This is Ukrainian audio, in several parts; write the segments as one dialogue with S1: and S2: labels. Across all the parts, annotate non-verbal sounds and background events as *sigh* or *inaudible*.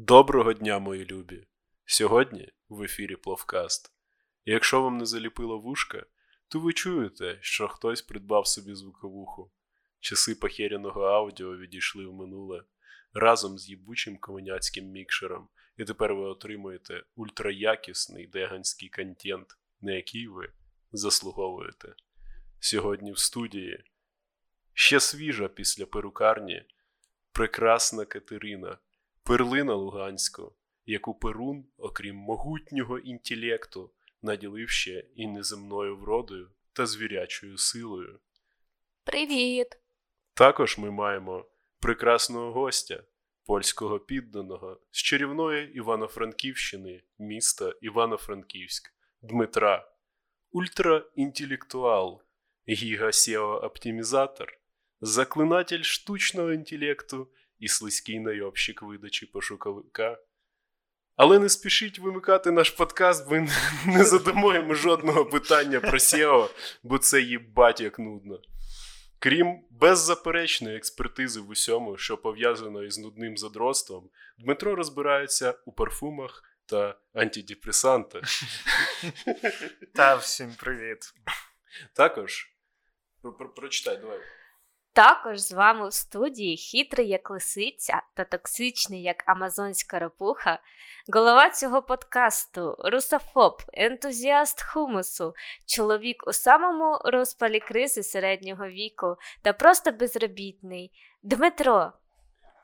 S1: Доброго дня, мої любі! Сьогодні в ефірі Пловкаст. І якщо вам не заліпило вушка, то ви чуєте, що хтось придбав собі звуковуху. Часи похеряного аудіо відійшли в минуле разом з їбучим комуняцьким мікшером, і тепер ви отримуєте ультраякісний деганський контент, на який ви заслуговуєте. Сьогодні в студії ще свіжа після перукарні, прекрасна Катерина перлина Луганську, яку Перун, окрім могутнього інтелекту, наділив ще і неземною вродою та звірячою силою.
S2: Привіт!
S1: Також ми маємо прекрасного гостя, польського підданого з чарівної Івано-Франківщини, міста Івано-Франківськ, Дмитра, ультраінтелектуал, гіга-сео-оптимізатор, заклинатель штучного інтелекту і слизький найобщик видачі пошуковика. Але не спішіть вимикати наш подкаст, ми не задамо йому жодного питання про SEO, бо це їбать як нудно. Крім беззаперечної експертизи в усьому, що пов'язано із нудним задротством, Дмитро розбирається у парфумах та антидепресантах.
S3: Та всім привіт.
S1: Також прочитай, давай.
S2: Також з вами в студії хитрий як лисиця та токсичний як амазонська ропуха, голова цього подкасту, русофоб, ентузіаст хумусу, чоловік у самому розпалі кризи середнього віку та просто безробітний Дмитро.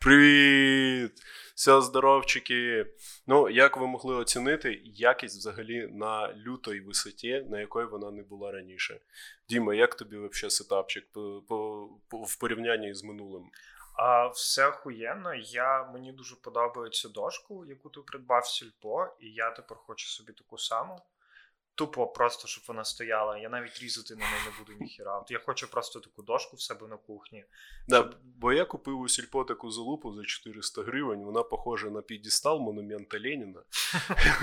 S1: Привіт! Все, здоровчики! Ну, як ви могли оцінити якість взагалі на лютої висоті, на якої вона не була раніше? Діма, як тобі взагалі сетапчик в порівнянні з минулим?
S3: А, Все охуєнно. Я, Мені дуже подобається дошку, яку ти придбав сільпо, і я тепер хочу собі таку саму. Тупо просто, щоб вона стояла. Я навіть різати на неї не буду ніхіра. От я хочу просто таку дошку в себе на кухні.
S1: Да, щоб... Бо я купив у сільпо таку залупу за 400 гривень. Вона похожа на підістал монумента Леніна,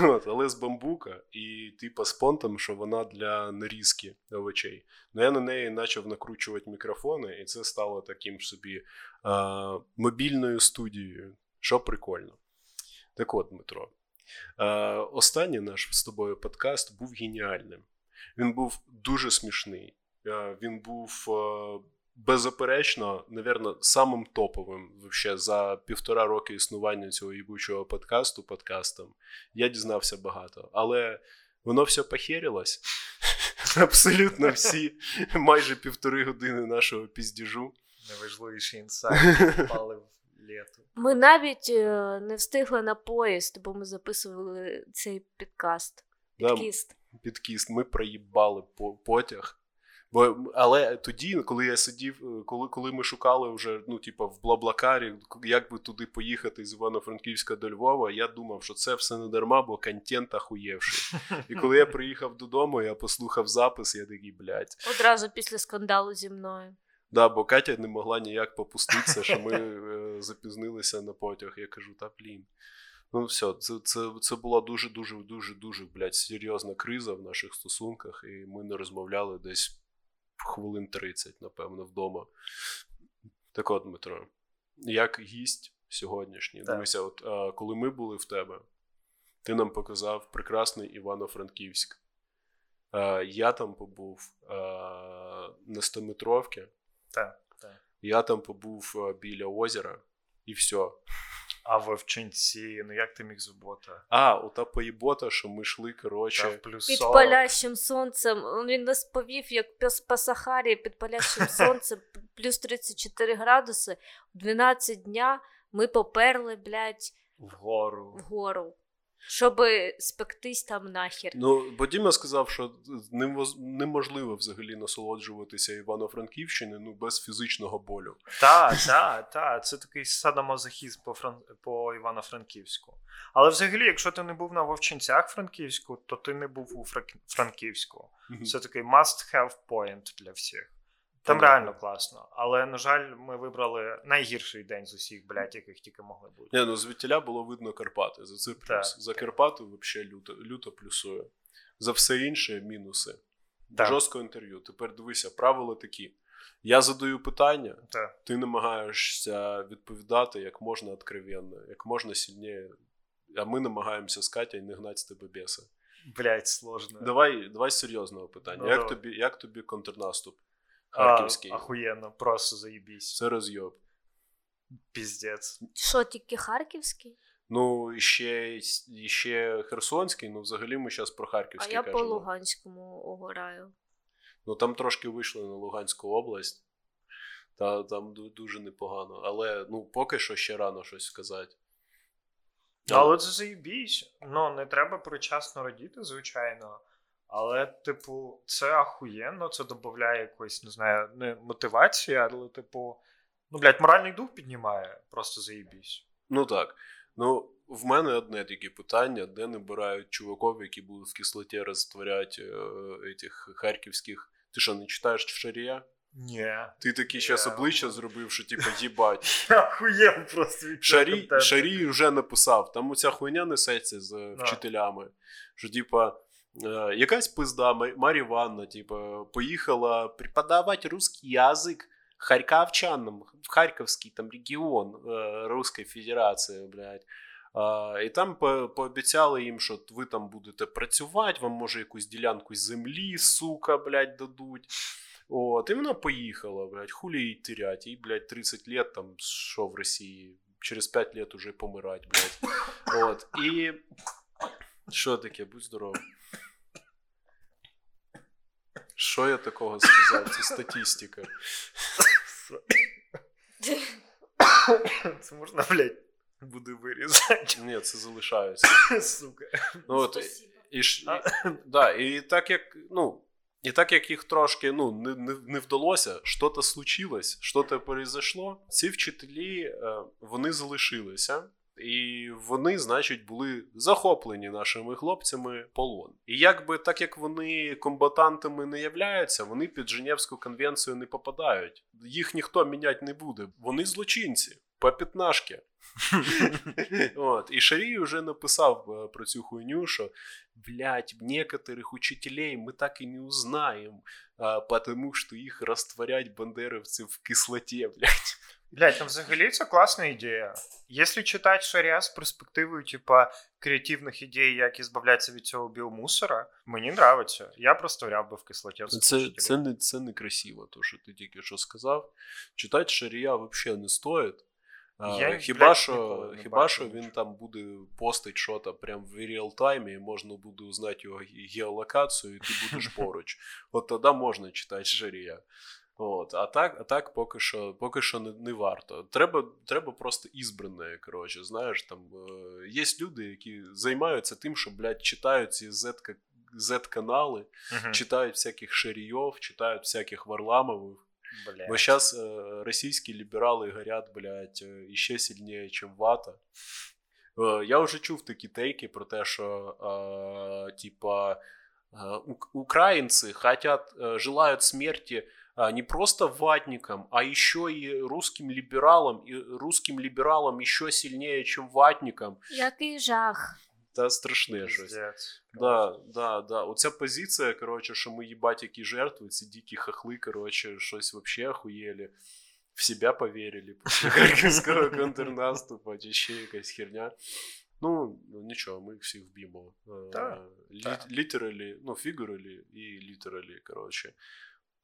S1: *laughs* От, але з бамбука і типа з понтом, що вона для нарізки овочей. Ну я на неї почав накручувати мікрофони, і це стало таким собі а, мобільною студією, що прикольно. Так от, Дмитро. Останній наш з тобою подкаст був геніальним. Він був дуже смішний. Він був беззаперечно, навірно, самим топовим вообще, за півтора роки існування цього їбучого подкасту подкастом. Я дізнався багато, але воно все похерилось. *laughs* Абсолютно всі майже півтори години нашого піздіжу.
S3: Найважливіший інсайт палив *laughs* літу.
S2: Ми навіть е, не встигли на поїзд, бо ми записували цей підкаст. Підкіст.
S1: Да, підкіст. Ми проїбали потяг. Бо, Але тоді, коли я сидів, е, коли коли ми шукали вже ну, типу, в Блаблакарі, як би туди поїхати з Івано-Франківська до Львова, я думав, що це все не дарма, бо контент ахуєвший. І коли я *laughs* приїхав додому, я послухав запис, я такий, блядь.
S2: Одразу після скандалу зі мною.
S1: Да, бо Катя не могла ніяк попуститися, що ми е, запізнилися на потяг. Я кажу, та блін. Ну, все, це це, це була дуже-дуже дуже дуже блядь, серйозна криза в наших стосунках, і ми не розмовляли десь хвилин 30, напевно, вдома. Так от, Дмитро, як гість сьогоднішній, дивися, от а, коли ми були в тебе, ти нам показав прекрасний Івано-Франківськ. А, я там побув а, на 100-метровці.
S3: Так, так.
S1: Я там побув е, біля озера і все.
S3: А в Овчинці, ну як ти міг забути?
S1: А, ота поїбота, що ми йшли, коротше.
S2: плюс Під палящим сонцем. Він нас повів, як пес по Сахарі, під палящим *laughs* сонцем, плюс 34 градуси. В 12 дня ми поперли, блядь,
S3: вгору.
S2: вгору щоб спектись там нахер.
S1: Ну, бо Діма сказав, що неможливо взагалі насолоджуватися Івано-Франківщини ну, без фізичного болю.
S3: Так, так, так. Це такий садомазохізм по Фран... по Івано-Франківську. Але взагалі, якщо ти не був на Вовчинцях Франківську, то ти не був у Франківську. Це такий must-have point для всіх. Там Понятно. реально класно. Але, на жаль, ми вибрали найгірший день з усіх, блядь, яких тільки могли бути.
S1: Ні, ну звідтіля було видно Карпати. За це плюс. Так, за Карпати взагалі люто, люто плюсує. За все інше мінуси. Так. Жорстко інтерв'ю. Тепер дивися, правила такі. Я задаю питання,
S3: Так.
S1: ти намагаєшся відповідати як можна откровенно, як можна сильніше. А ми намагаємося з Катя не гнати з тебе біса.
S3: Блять, сложно.
S1: Давай, давай серйозного питання.
S3: Ну,
S1: як,
S3: давай.
S1: тобі, як тобі контрнаступ?
S3: А,
S1: Харківський.
S3: Охуєнно, просто заїбісь.
S1: Це розйоб.
S3: Піздець.
S2: Що, тільки харківський?
S1: Ну, ще, ще Херсонський, ну взагалі ми зараз про
S2: А
S1: Харківський
S2: я по. Луганському угораю.
S1: Ну там трошки вийшли на Луганську область, та там дуже непогано. Але ну, поки що ще рано щось сказати.
S3: Але це заїбісь. Ну, не треба причасно радіти, звичайно. Але, типу, це ахуєнно, це додає якоїсь, не знаю, не мотивації, але, типу, ну, блядь, моральний дух піднімає, просто заїбісь.
S1: Ну так. Ну, в мене одне таке питання, де набирають чуваків, які будуть в кислоті розтворяти е, этих харківських. Ти що, не читаєш Шарія?
S3: Ні.
S1: Ти такий зараз обличчя зробив, що типу, їбать. *laughs*
S3: Я ахуєв просто від
S1: Шарій, вже написав, там оця хуйня несеться з е, вчителями. Що, типа, е, якась пизда, Ма- Марія Івановна, типа, поїхала преподавати русский язик харьковчанам в Харківський там регіон е, Руської Федерації, блядь. А, і там по- пообіцяли їм, що ви там будете працювати, вам може якусь ділянку землі, сука, блядь, дадуть. От, і вона поїхала, блядь, хулі їй терять. Їй, блядь, 30 лет, там, що в Росії, через 5 лет уже помирать, блядь. От, і... Що таке, будь здоров. Що я такого сказав? Це статистика.
S3: Це можна, блядь, буде вирізати.
S1: Ні, це залишається.
S3: Сука.
S1: Ну, от, і, ж- і, да, і так як, ну, і так як їх трошки ну, не, не, не вдалося, що-то случилось, що-то произошло, ці вчителі е, вони залишилися. І вони, значить, були захоплені нашими хлопцями в полон. І якби так як вони комбатантами не являються, вони під Женевську конвенцію не попадають. Їх ніхто міняти не буде. Вони злочинці по п'ятнашки. *laughs* От. І Шарій вже написав е, про цю хуйню, що блядь, некоторых учителей мы так и не узнаем, а, потому что их растворять бандеровцы в кислоте, блядь.
S3: Блять, ну взагалі це класна ідея. Якщо читати шаря з перспективою, типа, креативних ідей, як ізбавлятися від цього біомусора, мені нравиться. Я просто вряв би в кислоті.
S1: Це, це, не, це не красиво, то, що ти тільки що сказав. Читати Шарія взагалі не стоїть.
S3: Я,
S1: хіба
S3: блядь,
S1: що, хіба що він
S3: нічого.
S1: там буде постить щось прямо в реал-таймі, і можна буде узнати його ге- геолокацію, і ти будеш *laughs* поруч. От тоді можна читати Шарія. От, а так, а так поки що, поки що не, не варто. Треба, треба просто ізбране, коротше, знаєш, там е, є люди, які займаються тим, що, блядь, читають ці Z- Z-канали,
S3: Мгм.
S1: читають всяких Шарійов, читають всяких Варламових.
S3: Блядь.
S1: Бо сейчас э, российские либералы горят, блядь, э, еще сильнее, чем вата. Э, я вже чув такі тейки про те, що э, типа э, ук- украинцы хотят, э, желают смерти э, не просто ватникам, а еще и русским либералам, и русским либералам еще сильнее, чем ватникам.
S2: Який жах.
S1: Та страшне щось.
S3: Пиздец.
S1: Да, да, да. Оця позиція, коротше, що ми їбать які жертви, ці дикі хахли, коротше, щось вообще охуєлі. В себя поверили після харківського контрнаступу, чи ще якась херня. Ну, нічого, ми їх всіх вб'ємо.
S3: Так,
S1: Лі-
S3: так.
S1: Літералі, ну, фігуралі і літералі, коротше.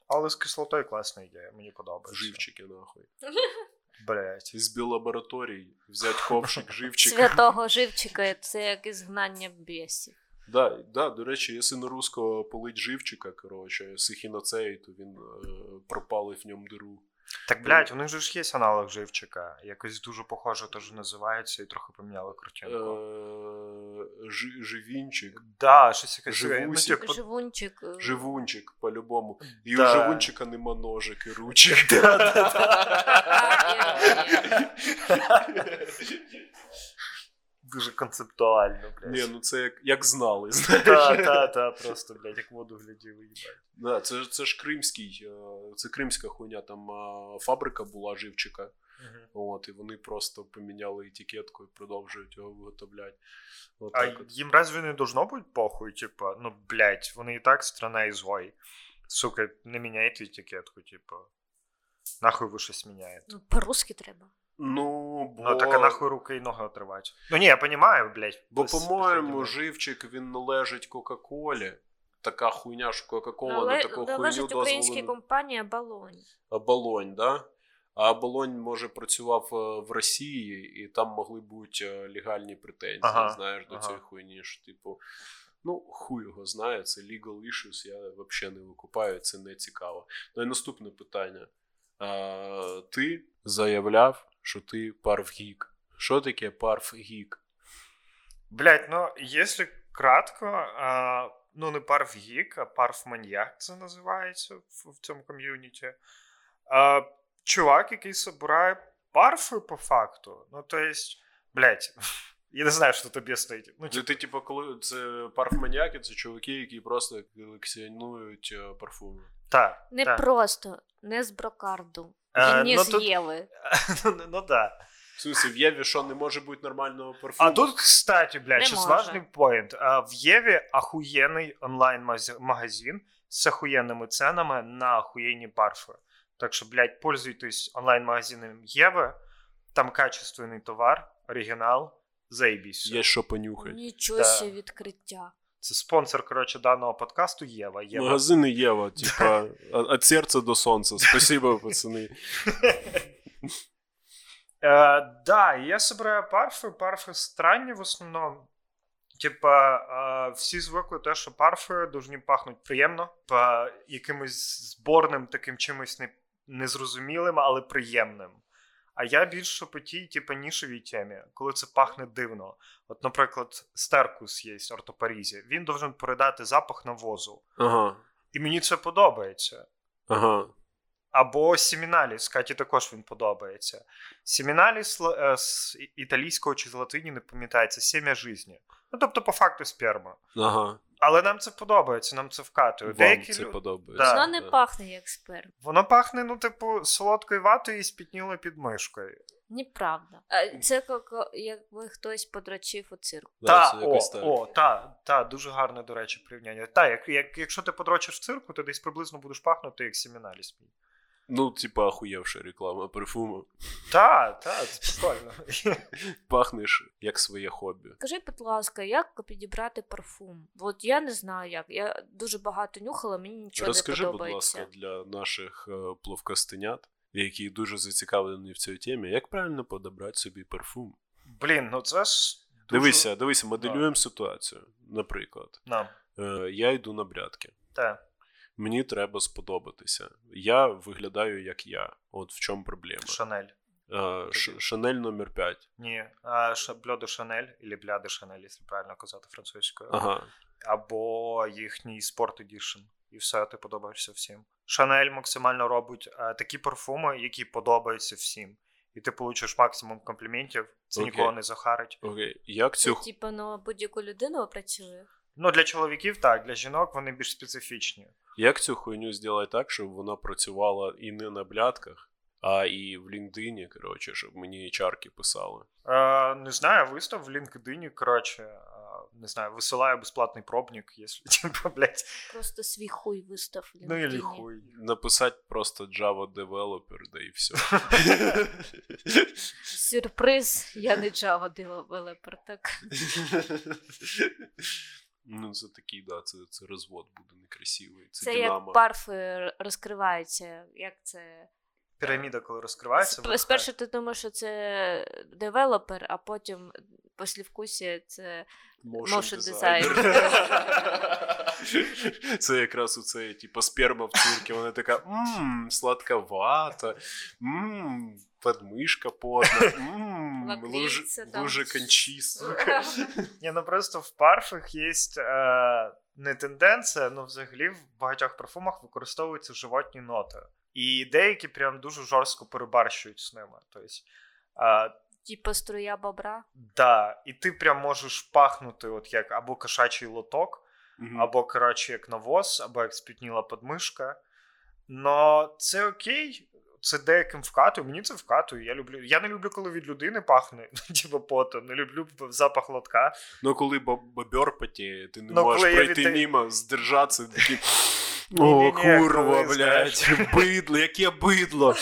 S3: Але з кислотою класна ідея, мені подобається.
S1: Живчики, нахуй. *laughs*
S3: Блять.
S1: Із біолабораторій взяти ковшик *laughs* живчика.
S2: Святого живчика це як ізгнання бісів.
S1: Да, да, до речі, якщо на русского полить живчика, коротше, з ехіноцеї, то він е, пропалить в ньому диру.
S3: Так, блять, у них же ж є аналог живчика. Якось дуже похоже теж називається і трохи поміняли картинку.
S1: Е, жи- живінчик,
S3: Да, щось якесь.
S1: Живусік.
S3: Ну, типу,
S2: Живунчик. е,
S1: живунчик, по-любому. І
S3: Да.
S1: у живунчика нема ножик і ручок. *laughs*
S3: Дуже концептуально, блядь.
S1: Ні, ну це як, як знали, знаєш.
S3: Та, та, та, просто, блядь, як воду гляділи, їбать.
S1: Да, це, ж- це ж кримський, е, це кримська хуйня, там е, фабрика була живчика. От, і вони просто поміняли етикетку і продовжують його виготовляти. От
S3: А
S1: так от.
S3: їм разве не должно бути похуй, типа, ну, блядь, вони і так страна ізгой. Сука, не міняйте етикетку, типа. Нахуй ви щось міняєте.
S2: Ну, по-русски треба.
S1: Ну, бо,
S3: Ну, так а нахуй руки і ноги отривати. Ну ні, я розумію, блядь.
S1: бо
S3: без-
S1: по-моєму,
S3: без-
S1: живчик він належить Кока-Колі. Така хуйня, що Кока-Кола на
S2: Але
S1: таку
S2: належить
S1: хуйню
S2: українській
S1: дозволена.
S2: компанії Оболонь.
S1: Оболонь, да? А Оболонь, може, працював е, в Росії, і там могли бути е, легальні претензії,
S3: Ага,
S1: знаєш, до
S3: ага.
S1: цієї хуйні. Що, типу, ну, хуй його знає, це legal issues, я взагалі не викупаю, це не цікаво. Ну і наступне питання. А, ти заявляв, що ти парфгік. Що таке парфгік?
S3: Блядь, ну, якщо кратко, а, ну не парфгік, а парфманьяк це називається в, в цьому ком'юніті. А, чувак, який собирає парфи по факту. Ну, то есть, блядь, *laughs* я не знаю, що тобі стоїть. Ну,
S1: Це ти, типу, коли це парфманіяки, це чуваки, які просто колекціонують е, парфуми.
S3: так.
S2: Не
S3: так.
S2: просто, не з брокарду.
S3: Е,
S2: і не
S3: ну,
S2: з
S3: тут-
S2: Єви. *laughs*
S3: ну, ну да.
S1: В в Єві що не може бути нормального парфуму?
S3: А тут, кстати, блядь,
S2: може.
S3: важный поинт. А, в Єві охуєнний онлайн-магазин з охуєнними ценами на охуєнні парфи. Так що, блядь, пользуйтесь онлайн-магазином Єви, там качественний товар, оригінал, заєбісь.
S1: Є що понюхати.
S2: Нічого
S3: Да.
S2: себе відкриття.
S3: Це спонсор, коротше, даного подкасту Єва. Єва.
S1: Магазини Єва, *laughs* типа, от серця до сонця. Спасибо, пацани.
S3: Э, *laughs* да, я собираю парфи. Парфи странні в основному. Типа, е, всі звикли те, що парфи дуже пахнуть приємно, по якимось зборним таким чимось не, незрозумілим, але приємним. А я більше по тій, типу, нішевій темі, коли це пахне дивно. От, наприклад, стеркус є з ортопарізі. Він должен передати запах навозу.
S1: Ага,
S3: І мені це подобається.
S1: ага.
S3: Або Сіміналіс, Каті також він подобається. Сіміналіс е, з італійського чи з латині не пам'ятається сім'я житті. Ну, тобто, по факту сперма.
S1: Ага.
S3: Але нам це подобається, нам це вкатує.
S1: Вам
S3: Деякі
S1: це
S3: лю-
S1: подобається.
S3: Да.
S2: Воно не пахне як сперм.
S3: Воно пахне, ну, типу, солодкою ватою і спітнілою підмишкою.
S2: Неправда. А Це як, якби хтось подрочив у цирку.
S1: Да,
S3: та, о,
S1: так.
S3: о, та, та, дуже гарне, до речі, порівняння. Та, як, як, якщо ти подрочиш в цирку, то десь приблизно будеш пахнути як Сіміналіс. мій.
S1: Ну, типа, охуєвша реклама парфуму.
S3: Та, та, це прикольно. *laughs*
S1: Пахнеш як своє хобі.
S2: Скажи, будь ласка, як підібрати парфум? От я не знаю як. Я дуже багато нюхала, мені нічого
S1: Розкажи,
S2: не
S1: будь ласка, для наших е, пловкостенят, які дуже зацікавлені в цій темі, як правильно подобрати собі парфум?
S3: Блін, ну це ж. Дуже...
S1: Дивися, дивися, моделюємо ситуацію. Наприклад,
S3: Нам.
S1: е, я йду на брядки.
S3: Та.
S1: Мені треба сподобатися. Я виглядаю як я. От в чому проблема.
S3: Шанель.
S1: Е, Ш- Шанель номер 5.
S3: Ні, а ша- Шанель, або Бля де Шанель, якщо правильно казати французькою.
S1: Ага.
S3: Або їхній Sport Edition. І все, ти подобаєшся всім. Шанель максимально робить е, такі парфуми, які подобаються всім. І ти получиш максимум компліментів, це
S1: Окей.
S3: нікого не захарить.
S1: Окей. Як
S2: Це
S1: цю
S2: типу на будь-яку людину працює.
S3: Ну, для чоловіків так, для жінок вони більш специфічні.
S1: Як цю хуйню зробити так, щоб вона працювала і не на блядках, а і в LinkedIn, коротше, щоб мені чарки писали.
S3: Е, не знаю, вистав в LinkedIn, коротше, е, не знаю, висилаю безплатний пробник, якщо, *laughs* типу, блядь,
S2: Просто свій хуй вистав. в
S3: ну или хуй.
S1: Написати просто Java Developer, да і все. *laughs*
S2: Сюрприз, я не Java девелопер, так. *laughs*
S1: Ну, це такий, да, це, це розвод буде некрасивий. Це,
S2: Це
S1: Динамо.
S2: як парфи розкриваються. Як це?
S3: Піраміда, коли розкривається,
S2: Спершу ти думаєш, що це девелопер, а потім послівкусі це motion design. *laughs*
S1: Це якраз у це, типу, сперма в циркі, вона така ммм, сладковата, ммм, подмишка потна, ммм, лужи, лужи кончі, сука.
S3: Ні, ну просто в парфах є е, не тенденція, ну взагалі в багатьох парфумах використовуються животні ноти. І деякі прям дуже жорстко перебарщують з ними. Тобто, е,
S2: Типа струя бобра.
S3: да, і ти прям можеш пахнути, от як або кошачий лоток,
S1: Мгм.
S3: або, коротше, як навоз, або як спітніла подмишка. Но це окей. Це деяким вкатує, мені це вкатує. Я люблю. Я не люблю, коли від людини пахне, *laughs* типу потом, не люблю запах лотка.
S1: Ну, коли боб- бобер потіє, ти не
S3: Ну,
S1: можеш пройти
S3: від-
S1: мимо, здержатися, такий О, курва, блядь, бидло, яке бидло.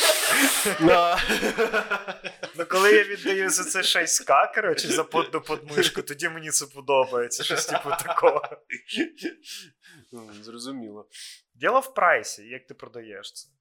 S1: *laughs*
S3: Ну, коли я віддаю за це 6к, коротше, за подну подмишку, тоді мені це подобається. Щось типу такого.
S1: Ну, Зрозуміло.
S3: Діло в прайсі, як ти продаєш це.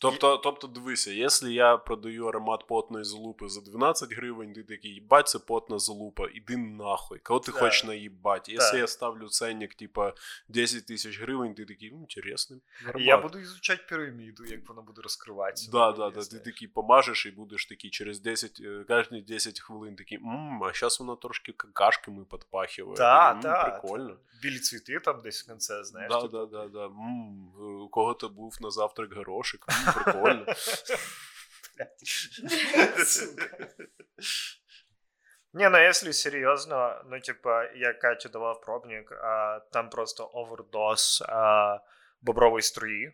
S1: Тобто, тобто, дивися, якщо я продаю аромат потної залупи за 12 гривень, ти такий, їбать, це потна залупа, іди нахуй. Кого ти
S3: Да.
S1: хочеш наїбать? Якщо
S3: Да.
S1: я ставлю ценник, типа 10 тисяч гривень, ти такий, інтересний. аромат».
S3: Я буду ізучати піраміду, як вона буде розкриватися.
S1: Да,
S3: Ну,
S1: да, да. Ти такий помажеш і будеш такий через 10, е, кожні 10 хвилин такий, мм, а зараз вона трошки какашками підпахиває.
S3: Да,
S1: М,
S3: да.
S1: Прикольно.
S3: Білі цвіти там десь в кінці, знаєш.
S1: Да,
S3: типу.
S1: да, да, да. М, у кого-то був на завтрак горошик. *laughs* Прикольно.
S3: Не, ну если серьезно, ну типа, я Катю давав пробник, а, там просто овердоз а, бобрової струї.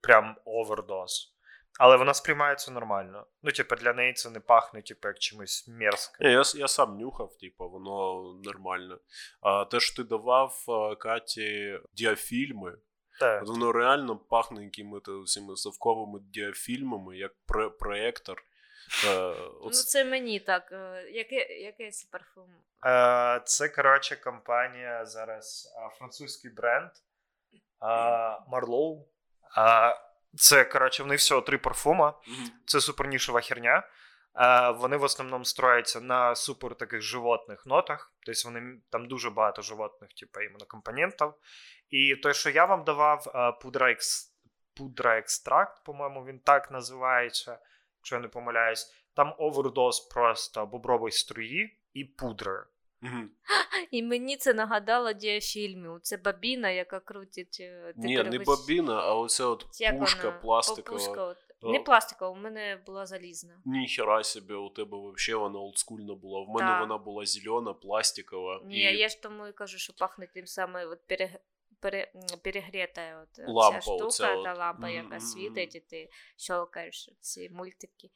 S3: Прям овердоз. Але вона сприймається нормально. Ну, типа, для неї це не пахне, типу, як чимось мерзким.
S1: Ні, я, я сам нюхав, типу, воно нормально. А те, що ти давав Каті діафільми,
S3: Так.
S1: от воно реально пахне якимись цими совковими діафільмами, як проектор. Е,
S2: Ну, це мені так. е, який це парфум?
S3: Е, Це, коротше, компанія зараз французький бренд. А, Це, коротше, в них всього три парфума. Це супернішова херня. Е, Вони в основному строяться на супер таких животних нотах. Тобто вони там дуже багато животних, типу, іменно компонентів. І той, що я вам давав, е, пудра, екс... пудра екстракт, по-моєму, він так називається, якщо я не помиляюсь. Там овердоз просто бобрової струї і пудри. *gasps*
S2: І мені це нагадало діафільмів. Це бабіна, яка крутить. е,
S1: Ні, не бобіна, а оце от
S2: Як
S1: пушка
S2: вона?
S1: пластикова.
S2: Пушка, от.
S1: О.
S2: Не пластикова, у мене була залізна.
S1: Ніхера собі, у тебе вообще вона олдскульна була. В мене
S2: Так.
S1: вона була зелена, пластикова.
S2: Ні,
S1: і...
S2: я ж тому і кажу, що пахне тим самим от перег... пере... м, перегріта от, е,
S1: Лампа
S2: ця штука,
S1: оця
S2: та
S1: от.
S2: лампа, яка
S1: мгм,
S2: світить, і ти щелкаєш ці мультики,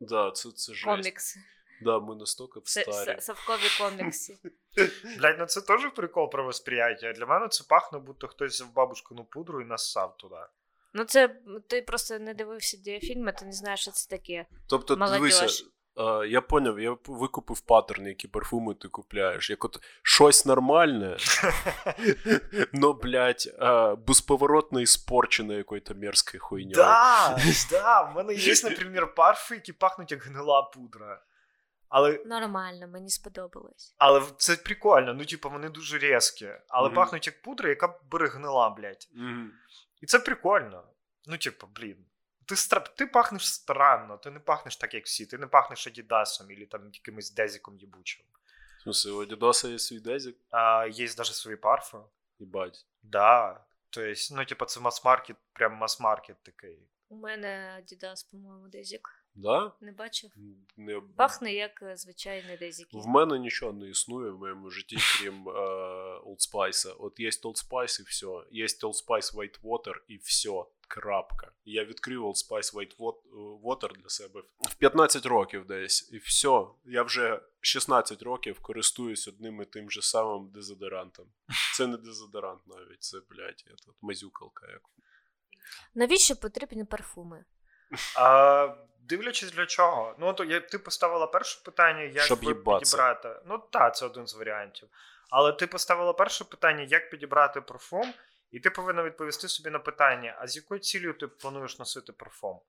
S1: Да, це, це жесть.
S2: комікси.
S1: Да, ми настільки
S2: Це
S1: старі.
S2: с- совкові комікси. *laughs*
S3: Блядь, ну це теж прикол про восприяття. Для мене це пахне, будто хтось взяв бабушкину пудру і нассав туди.
S2: Ну, це ти просто не дивився діафільми, ти не знаєш, що це таке.
S1: Тобто,
S2: Молодіж.
S1: дивися, а, я поняв, я викупив паттерн, які парфуми ти купляєш. Як от щось нормальне, *laughs* но, блядь, а, безповоротно іспорчене якою-то мерзкою хуйньою.
S3: Да, да, в мене є, наприклад, парфи, які пахнуть як гнила пудра. Але,
S2: Нормально, мені сподобалось.
S3: але це прикольно, ну, типу, вони дуже різкі. Але
S1: Мгм.
S3: пахнуть як пудра, яка берегнила, блядь.
S1: Мгм.
S3: І це прикольно. Ну, типу, блін. Ти, стра... ти пахнеш странно, ти не пахнеш так, як всі, ти не пахнеш Адідасом або там якимось дезіком їбучим.
S1: В смысле, у Адідаса є свій дезік?
S3: А, є навіть свої парфи.
S1: Їбать.
S3: Да. То есть, ну, типа, це мас-маркет, прям мас-маркет такий.
S2: У мене Adidas, по-моєму, дезік.
S1: Да?
S2: Не бачив.
S1: Не...
S2: Пахне як е, звичайний дезік.
S1: В мене нічого не існує в моєму житті, крім е, Old Spice. От є Old Spice і все. Є Old Spice White Water і все. Крапка. Я відкрив Old Spice White Water для себе в 15 років десь. І все. Я вже 16 років користуюсь одним і тим же самим дезодорантом. Це не дезодорант навіть, це, блядь, я тут мазюкалка. Як.
S2: Навіщо потрібні парфуми?
S3: А, дивлячись для чого. Ну, то я, ти поставила перше питання, як
S1: Щоб
S3: підібрати. Ну, так, це один з варіантів. Але ти поставила перше питання, як підібрати парфум, і ти повинна відповісти собі на питання: а з якою цілею ти плануєш носити парфум?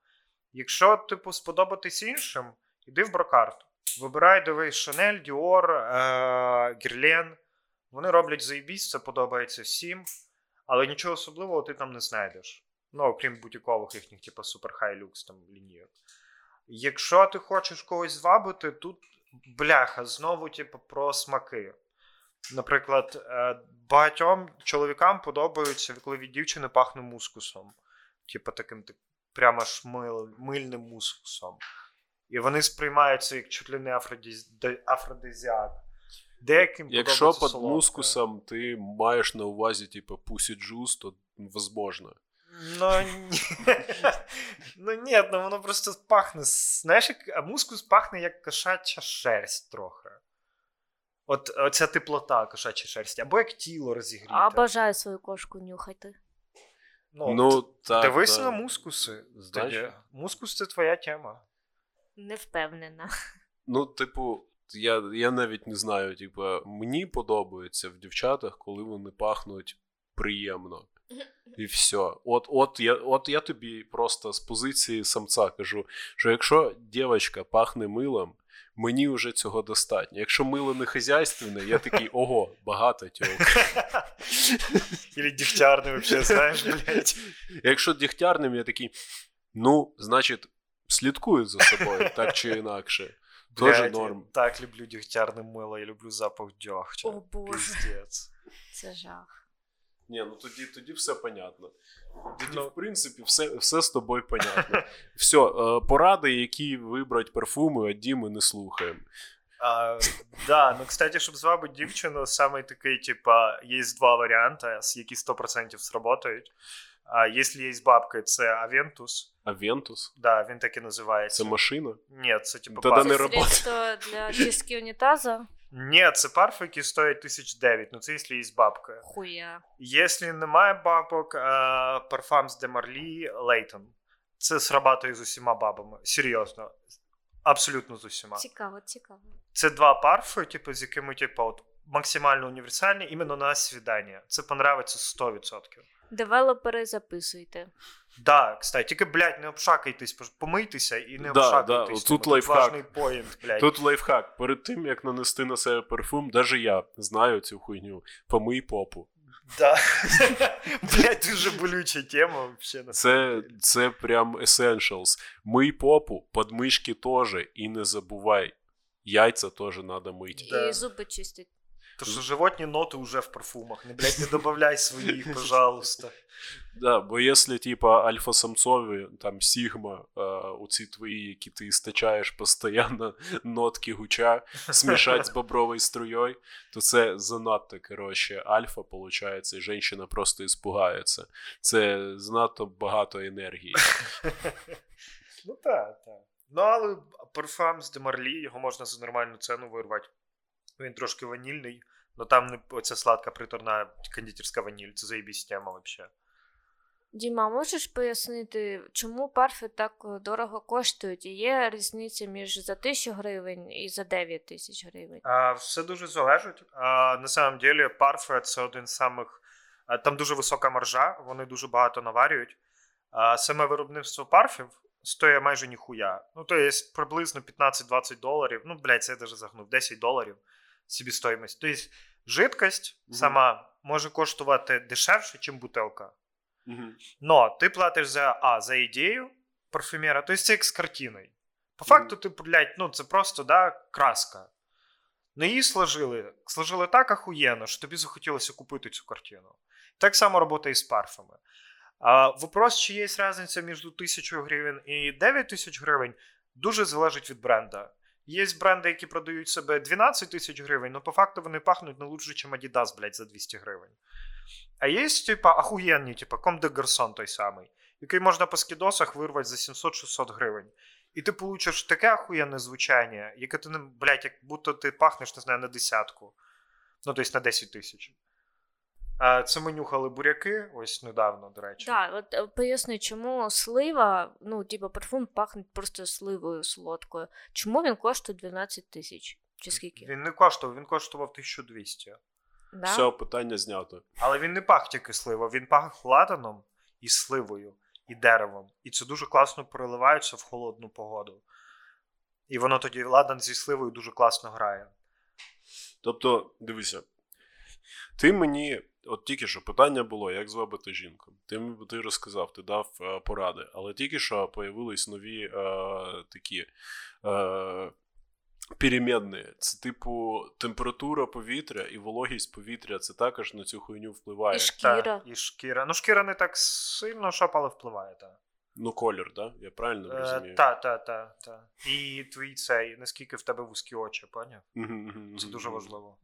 S3: Якщо, типу, сподобатись іншим, іди в Брокард. Вибирай, дивись Шанель, Діор, Гірлен. Вони роблять заєбісь, це подобається всім, але нічого особливого ти там не знайдеш. Ну, окрім бутікових їхніх, типу Super High Lux там лінійок. Якщо ти хочеш когось звабити, тут бляха, знову, типу, про смаки. Наприклад, е, багатьом чоловікам подобається, коли від дівчини пахне мускусом. Типу таким так, прямо ж мил, мильним мускусом. І вони сприймаються як чуть ли не афродизіак. Деяким
S1: Якщо під
S3: солодке.
S1: мускусом ти маєш на увазі, типу, pussy juice, то возможно.
S3: Ну, ні. ну ні, ну воно просто пахне. Знаєш, як мускус пахне як кошача шерсть трохи. От оця теплота кошачої шерсті, або як тіло розігріти.
S2: А бажаю свою кошку нюхати.
S3: Ну,
S1: Ну, так,
S3: дивись
S1: да.
S3: на мускуси.
S1: Знаєш?
S3: Мускус це твоя тема.
S2: Не впевнена.
S1: Ну, типу, я, я навіть не знаю, типу, мені подобається в дівчатах, коли вони пахнуть приємно. І все. От, от, я, от я тобі просто з позиції самця кажу, що якщо дівчинка пахне милом, мені вже цього достатньо. Якщо мило не хазяйственне, я такий *laughs* ого, багато тілка. *laughs*
S3: Или дегтярний, вообще, знаєш, блядь.
S1: Якщо дігтярним, я такий, ну, значить, слідкую за собою, так чи інакше. *laughs* Тоже норм.
S3: Я так люблю дегтярне мило, я люблю запах дьогтя.
S2: О, Боже.
S3: Пиздец.
S2: Це жах.
S1: Ні, ну тоді, тоді все понятно. Тоді,
S3: Ну.
S1: в принципі, все, все з тобою понятно. *laughs* Все, поради, які вибрати парфуми, а Діми не слухаємо.
S3: А, да, ну, кстати, щоб звабити дівчину, саме такий, типа, є два варіанти, з які 100% сработають. А, якщо є бабки, це Авентус.
S1: Авентус?
S3: Да, він так і називається.
S1: Це машина?
S3: Ні, це типу
S1: Тоді не
S2: Це средство для чистки унітазу?
S3: Ні, це парф, який стоїть 1009, ну це якщо є бабка.
S2: Хуя.
S3: Якщо немає бабок, а, парфам з Демарлі Лейтон. Це срабатує з усіма бабами. Серйозно. Абсолютно з усіма.
S2: Цікаво, цікаво.
S3: Це два парфи, типу, з якими, типу, от, максимально універсальні, іменно на свідання. Це понравиться 100%.
S2: Девелопери записуйте.
S3: Да, кстати, тільки, блядь, не обпшикайтесь, помийтеся і не
S1: Да,
S3: обпшикайтесь.
S1: да, тут лайфхак.
S3: point, блядь.
S1: Тут лайфхак. Перед тим, як нанести на себе парфум, навіть я знаю цю хуйню. Помий попу.
S3: Да. *laughs* блядь, дуже болюча тема вообще. на
S1: Це, це прям essentials. Мий попу, подмишки теж, і не забувай. Яйця теж треба мити.
S3: Да.
S2: І зуби чистить.
S3: То що животні ноти вже в парфумах. Не, блядь, не добавляй своїх, *laughs* пожалуйста.
S1: Да, бо якщо, типа, альфа-самцові, там, сігма, е, оці твої, які ти істочаєш постійно *laughs* нотки гуча, смішать з *laughs* бобровою струєю, то це занадто, коротше, альфа, виходить, і жінка просто іспугається. Це занадто багато енергії.
S3: Ну так, так. Ну, але парфам з Демарлі, його можна за нормальну ціну вирвати. Він трошки ванільний, але там не оця сладка приторна кондитерська ваніль. Це заєбісь тема взагалі.
S2: Діма, можеш пояснити, чому парфи так е, дорого коштують? І є різниця між за 1000 гривень і за 9 тисяч гривень?
S3: А, все дуже залежить. А, на самом деле, парфи це один з самих. а, Там дуже висока маржа, вони дуже багато наварюють. А саме виробництво парфів стоїть майже ніхуя. Ну, то є приблизно 15-20 доларів. Ну, блядь, це я даже загнув 10 доларів собівстоїмость. Тобто, жидкость
S1: Мгм.
S3: сама може коштувати дешевше, ніж бутилка.
S1: Мгм.
S3: Но ти платиш за А, за ідею парфюмера, тобто це як з картиною. По факту, ти, блядь, ну це просто да, краска. Ну її сложили. Сложили так ахуєнно, що тобі захотілося купити цю картину. Так само працює і з парфами. А, вопрос, чи є різниця між 1000 гривень і 9000 гривень, дуже залежить від бренда. Є бренди, які продають себе 12 тисяч гривень, але по факту вони пахнуть не лучше, ніж Adidas, блядь, за 200 гривень. А є, типа, ахуєнні, типа Comme de Garçon той самий, який можна по скідосах вирвати за 700-600 гривень. І ти получиш таке ахуєнне звучання, яке ти блядь, як будто ти пахнеш, не знаю, на десятку. Ну, тобто на 10 тисяч. Це ми нюхали буряки ось недавно, до речі.
S2: Так, от е, поясни, чому слива, ну, типу, парфум пахне просто сливою солодкою. Чому він коштує 12 тисяч? Чи скільки?
S3: Він не коштував, він коштував 1200.
S2: Да?
S1: Все, питання знято.
S3: Але він не пах тільки сливою, він пах ладаном і сливою, і деревом. І це дуже класно переливається в холодну погоду. І воно тоді ладан зі сливою дуже класно грає.
S1: Тобто, дивися, ти мені, от тільки що питання було, як звабити жінку. Ти, ти розказав, ти дав е, поради, але тільки що появились нові е, такі е, перемінні. Це, типу, температура повітря і вологість повітря, це також на цю хуйню впливає.
S2: І шкіра.
S3: Та, і шкіра. Ну, шкіра не так сильно, що але впливає, так.
S1: Ну, колір, да? Я правильно розумію?
S3: Та, та, та, та. І твій цей, наскільки в тебе вузькі очі,
S1: мгм,
S3: Це дуже важливо.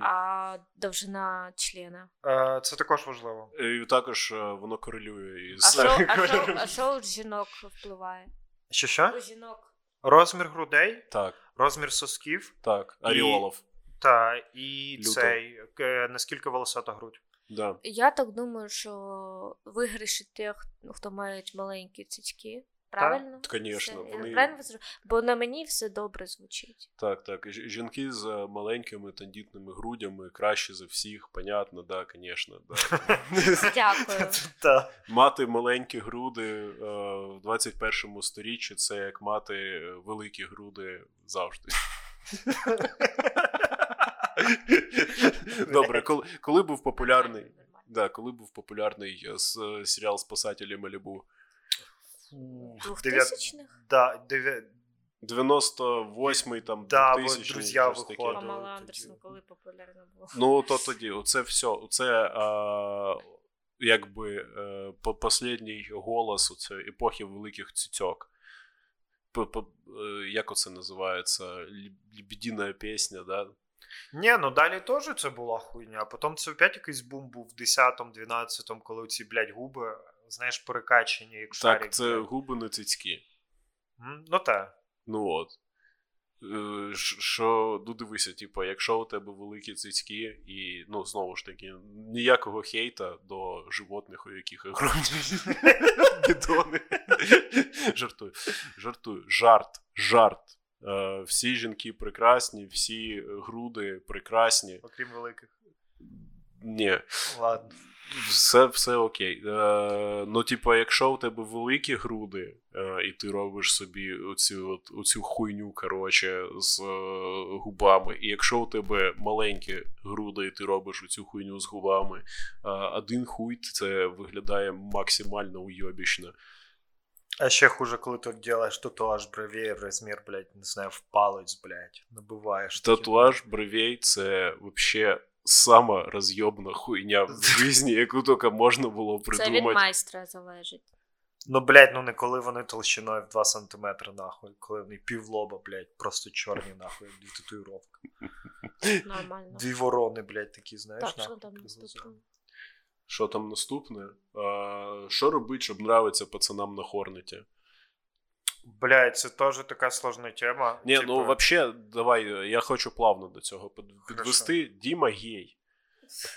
S2: А довжина члена.
S3: Е, Це також важливо.
S1: І також е, воно корелює із кольором. *laughs*
S2: а що у жінок впливає?
S3: Що що?
S2: У жінок.
S3: Розмір грудей,
S1: Так,
S3: розмір сосків.
S1: так, Аріолов.
S3: Та, і цей, е, наскільки волосата грудь.
S1: Да.
S2: Я так думаю, що виграші тих, хто мають маленькі цицьки. Правильно?
S1: Конечно,
S2: Все, я
S1: вони-
S2: правильно Бо на мені все добре звучить.
S1: Так, так. Жінки з е, маленькими тендітними грудями краще за всіх, понятно, да, звісно. Да. *laughs*
S2: Дякую. *laughs*
S3: Та.
S1: Мати маленькі груди е, в 21 сторіччі це як мати е, великі груди завжди. *laughs* *laughs* Добре, коли, коли був популярний. Да, коли був популярний е, с- е, серіал Спасателі Малібу?
S2: Двохтисячних?
S3: Да,
S1: 98-й там
S3: Да,
S1: 2000
S3: «Друзі» виходили.
S2: Памела. Андерсон, коли популярна була.
S1: Ну, то тоді, оце все, оце а, якби е, по- послідній голос оце епохи великих цицьок. П- п- Як оце називається? Лебедіна пісня, да?
S3: Ні, ну далі теж це була хуйня. А потім це опять якийсь бум був в 10-му, 12-му, коли ці, блядь, губи, знаєш, перекачені, як шарик.
S1: Так, це
S3: блядь.
S1: губи не цицькі.
S3: Ну так.
S1: Ну от. Е, Що, ну дивися, типу, якщо у тебе великі цицьки, і ну знову ж таки, ніякого хейта до животних, у яких огромні *laughs* бідони. Жартую. Жартую. Жарт. Жарт. Е, Всі жінки прекрасні, всі груди прекрасні.
S3: Окрім великих.
S1: Ні,
S3: Ладно.
S1: все, все окей. Е, ну, типу, якщо у тебе великі груди, е, і ти робиш собі оцю, от, оцю хуйню, коротше, з е, губами, і якщо у тебе маленькі груди, і ти робиш оцю хуйню з губами, е, один хуй це виглядає максимально уйобічно.
S3: А ще хуже, коли ти робиш татуаж бровей в розмір, блядь, не знаю, в палець, блядь, набиваєш.
S1: Татуаж бровей це вообще сама розйобна хуйня в *laughs* житті, яку тільки можна було придумати.
S2: Це від майстра залежить.
S3: Ну, блядь, ну не коли вони толщиною в 2 см, нахуй, коли вони півлоба, блядь, просто чорні, нахуй, дві татуїровки.
S2: Нормально.
S3: Дві ворони, блядь, такі, знаєш,
S2: Так, що
S3: нахуй.
S1: Що там наступне? А, що робити, щоб нравиться пацанам на Хорнеті?
S3: Блядь, це теж така сложна тема.
S1: Ні,
S3: типу...
S1: ну взагалі, давай, я хочу плавно до цього підвести. Діма гей.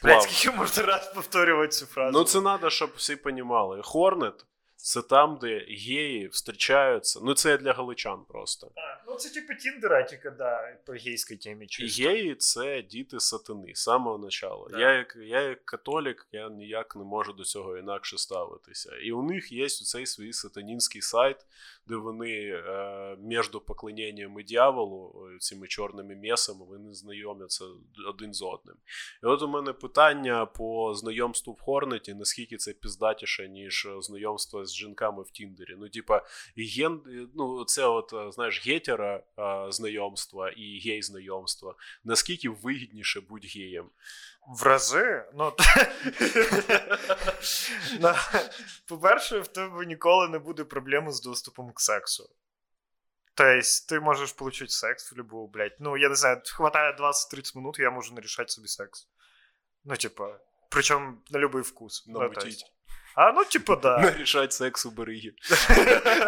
S3: Блядь, скільки можна раз повторювати цю фразу?
S1: Ну, це треба, щоб всі розуміли. Хорнет це там, де геї встрічаються. Ну, це для галичан просто.
S3: А, ну це типу Тіндера, тільки, да, по гейській темі чисто.
S1: геї це діти сатани з самого начала.
S3: Да.
S1: Я, як, я як католік, я ніяк не можу до цього інакше ставитися. І у них є цей свій сатанінський сайт, де вони е, між поклоніннями дьяволу, е, цими чорними месами, вони знайомляться один з одним. І от у мене питання по знайомству в Хорнеті, наскільки це піздатіше, ніж е, знайомство з жінками в Тіндері. Ну, типа, ген, ну, це от, знаєш, гетера знайомства і гей знайомства. Наскільки вигідніше бути геєм?
S3: В рази? Ну, *laughs* по-перше, в тебе ніколи не буде проблеми з доступом к сексу. Тобто, ти можеш отримати секс в любу, блядь. Ну, я не знаю, хватає 20-30 минут, я можу нарішати собі секс. Ну, типа, причому на любий вкус. Ну, то есть. А, ну, типа, да.
S1: Нарішать секс у береги.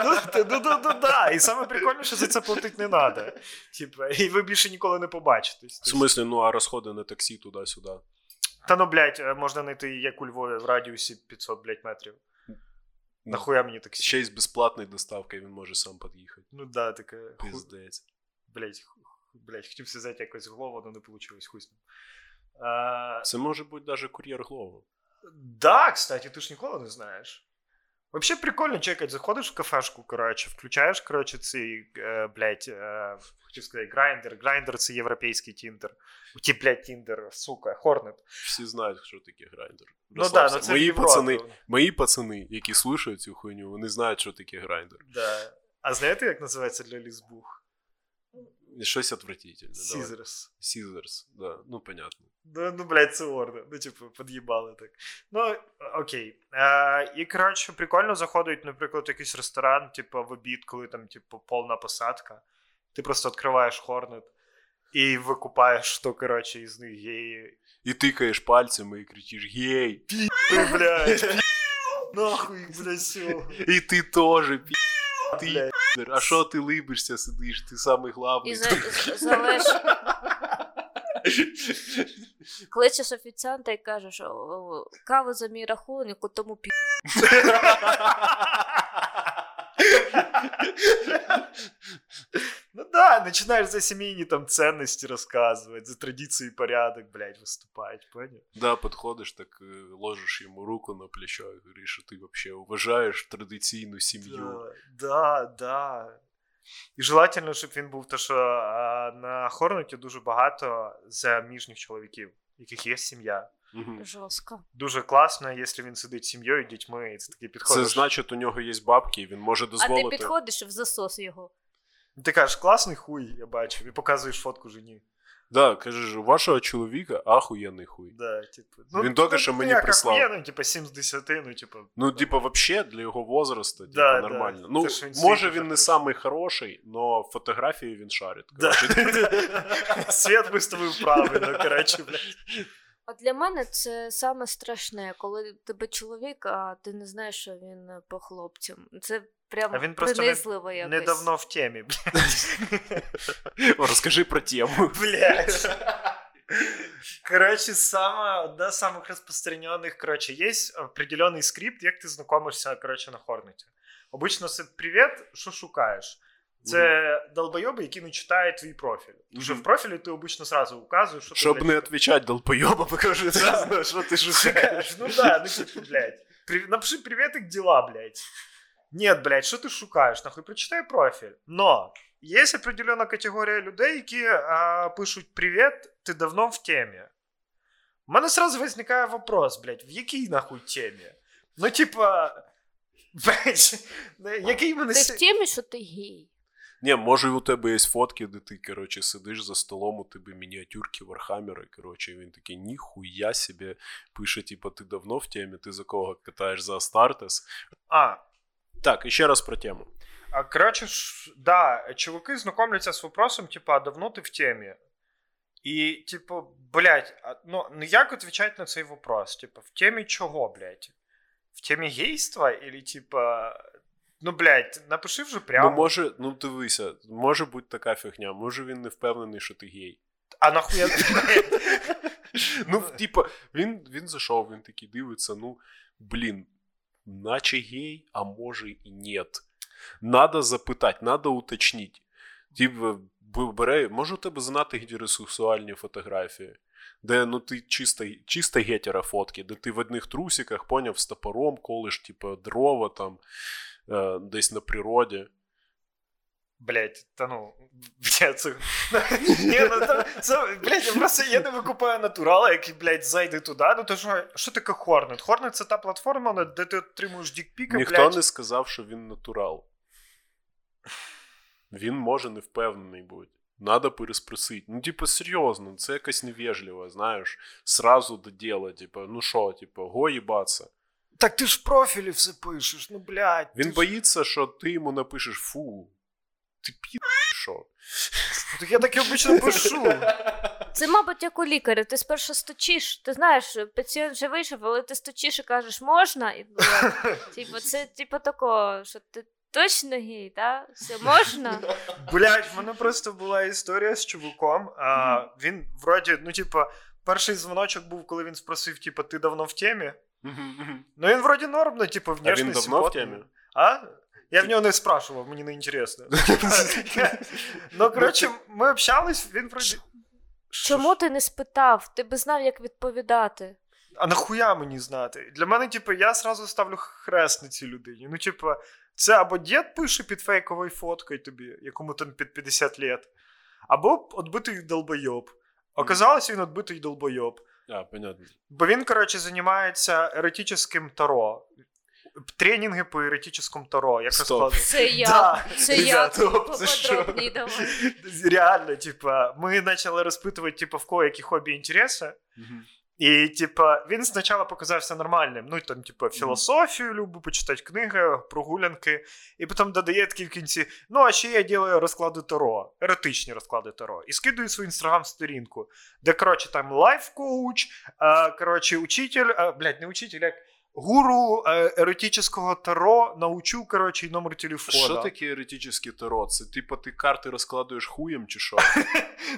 S3: ну, ну, ну, ну, да. І саме прикольне, що за це платити не треба. Типа, і ви більше ніколи не побачитесь.
S1: В смислі, ну а розходи на таксі туди-сюди.
S3: Та ну, блядь, е, можна знайти, як у Львові, в радіусі 500, блядь, метрів. Нахуя мені таксі?
S1: Ще й з безплатною доставкою він може сам під'їхати.
S3: Ну да, таке.
S1: Піздець.
S3: Блядь, ху- хотів сказати якось голову, але не вийшло, хуй.
S1: Це може бути навіть кур'єр Глово.
S3: Да, кстати, ти ж ніколи не знаєш. Вообще прикольно чекать, заходиш в кафешку, коротше, включаєш, коротше, цей, е, блядь, е, хотів сказати, Grindr. Grindr це європейський тіндер. Ті, блядь, тіндер, сука, хорнет.
S1: Всі знають, що таке Grindr.
S3: Ну да, ну це
S1: мої,
S3: Європа.
S1: пацани, мої пацани, які слушають цю хуйню, вони знають, що таке Grindr.
S3: Да. А знаєте, як називається для лесбух?
S1: Щось отвратительне.
S3: Scissors.
S1: Scissors, да, ну понятно.
S3: Ну, ну, блядь, це орда. Ну, типу, під'їбали так. Ну, окей. Е, і, коротше, прикольно заходить, наприклад, якийсь ресторан, типу, в обід, коли там, типу, повна посадка. Ти просто відкриваєш хорнет і викупаєш, що, коротше, із них геї.
S1: І тикаєш пальцями і кричиш гей.
S3: Ти, блядь. Нахуй, блядь, все.
S1: І ти теж пі. Ти А що ти либишся, сидиш? Ти самий главний.
S2: І за, з- залеж... *laughs* Кличеш офіціанта і кажеш, «О, каву за мій рахунок, у тому пі. *laughs*
S3: Ну да, начинаешь за семейные там ценности рассказывать, за традиции и порядок, блядь, выступать, понял?
S1: Да, підходиш, так е, ложиш йому руку на плечо і говориш, що ти взагалі вважаєш традиційну сім'ю.
S3: Да, да, да. І желательно, щоб він був, то що а, на Хорнуті дуже багато заміжніх чоловіків, яких є сім'я.
S1: Мгм.
S2: Жорстко.
S3: Дуже класно, якщо він сидить з сім'єю, дітьми, і це такий
S1: Це
S3: підходиш.
S1: значить, у нього є бабки, і він може
S2: А ти
S1: дозволити.
S2: підходиш в засос його.
S3: Ти кажеш, класний хуй, я бачу, і показуєш фотку жені.
S1: Да, кажеш, у вашого чоловіка ахуєнний хуй.
S3: Да, типу,
S1: Він тільки що мені
S3: як
S1: прислав.
S3: охуєнно, типу, 7 з 10, ну, типу.
S1: Ну, типа, вообще, для його возрасту, типа,
S3: Да, да.
S1: нормально.
S3: Це
S1: Ну,
S3: ж він
S1: може, він не самий хороший, но фотографії він шарить.
S3: Да. *laughs* Світ виставив правильно, коротше, блядь.
S2: А для мене це саме страшне, коли тебе чоловік, а ти не знаєш, що він е, по хлопцям. Це прям
S3: А він просто не-
S2: принизливо якось.
S3: Недавно в темі, блядь. *laughs*
S1: О, Розкажи про тему.
S3: Блядь. Короче, сама, одна з самых распространенных, короче, есть определенный скрипт, як ти знайомишся, короче, на Хорнеті. Обично це привіт, що шукаєш? Це долбойоби, які не читають твій профіль. Вже в профілі ти обично сразу указуєш, що ти,
S1: Щоб не відповідати долбойоба, покажи *laughs* зразу, що ти шукаєш.
S3: шукаешь. Ну да, ну типа, блядь. При- Напиши привет, как дела, блядь. Нет, блядь, що ти шукаєш? Нахуй прочитай профіль. Но є определена категорія людей, які а, пишуть привіт, ти давно в темі. У мене сразу виникає вопрос, блядь, в якій нахуй темі? Ну, типа. *laughs* Блядь, який мене
S2: Ти в темі, що ти гей.
S1: Ні, може у тебе є фотки, де ти, коротше, сидиш за столом, у тебе мініатюрки Вархаммера, коротше, і він такий, ніхуя собі, пише, типа, ти давно в темі, ти за кого катаєш за Астартес.
S3: А,
S1: Так, і ще раз про тему.
S3: А, короче, да, чуваки знакомляться с вопросом, типа, а давно ты в теме? И, типа, блядь, ну, ну як отвечать на цей вопрос? Типа, в теме чого, блядь? В теме гейства? Или, типа, ну, блядь, напиши вже прямо.
S1: Ну, може, ну дивися, може бути така фігня, може він не впевнений, що ти гей.
S3: А нахуя *laughs*
S1: Ну, типа, він, він зайшов, він такий дивиться, ну, блін, наче гей, а може і нет. Надо запитати, надо уточнити. Типа, бере, може у тебе занадто гетеросексуальні фотографії, де ну ти чисто, чисто гетера фотки, де ти в одних трусиках, поняв, з топором колиш, типа, дрова там, е, десь на природі. *laughs*
S3: Блядь, та *laughs* ну, блядь, це... Ні, ну, це, це, блядь, я просто я не викупаю натурала, який, блядь, зайде туди. Ну, то що, що таке Хорнет? Хорнет це та платформа, де ти отримуєш дікпіки,
S1: Ніхто
S3: блядь.
S1: не сказав, що він натурал. Він може не впевнений бути. Надо переспросити. Ну, типу, серйозно, це якось невежливо, знаєш. Сразу до діла, типу, ну що, типу, го їбаться.
S3: Так ти ж в профілі все пишеш, ну, блядь.
S1: Він
S3: ти ж-
S1: боїться, що ти йому напишеш фу. Ти пі що?
S3: Так я так і обично пишу.
S2: Це, мабуть, як у лікаря. Ти спершу стучиш. Ти знаєш, пацієнт вже вийшов, але ти стучиш і кажеш, можна? І, *laughs* типу, це типу такого, що ти точно гей, так? Все можна?
S3: Блядь, в мене просто була історія з чуваком. А, він вроді, ну, типа, перший дзвоночок був, коли він спросив, типа, ти давно в темі? Ну, він вроді норм, ну, типу,
S1: А він давно в темі?
S3: А? Я в нього не спрашивав, мені *laughs* не інтересно. Ну, коротше, ми общались, він вроді.
S2: Чому ти не спитав? Ти би знав, як відповідати.
S3: А нахуя мені знати? Для мене, типу, я сразу ставлю хрест на цій людині. Ну, типу, це або дід пише під фейковою фоткою тобі, якому там під 50 лет, або отбитий долбойоб. Оказалось, він отбитий долбойоб.
S1: А, понятно.
S3: Бо він, коротше, займається еретичним таро. Тренінги по еретичному таро. Як
S1: Стоп.
S2: Це я.
S3: Да.
S2: Це я.
S3: Ребята, це що?
S2: Давай.
S3: Реально, типа, ми почали розпитувати, типа, в кого які хобі і інтереси. І, типа, він спочатку показався нормальним. Ну, там, типа, філософію люблю почитати книги, прогулянки. І потім додає такий в кінці: ну, а ще я ділаю розклади Таро, еротичні розклади Таро. І скидую свою інстаграм-сторінку, де, коротше, там лайф-коуч, коротше, учитель, а, блядь, не учитель, як гуру е, еротичного таро научу, коротше, і номер телефона.
S1: Що таке еретичний таро? Це типу ти карти розкладуєш хуєм чи що? *laughs*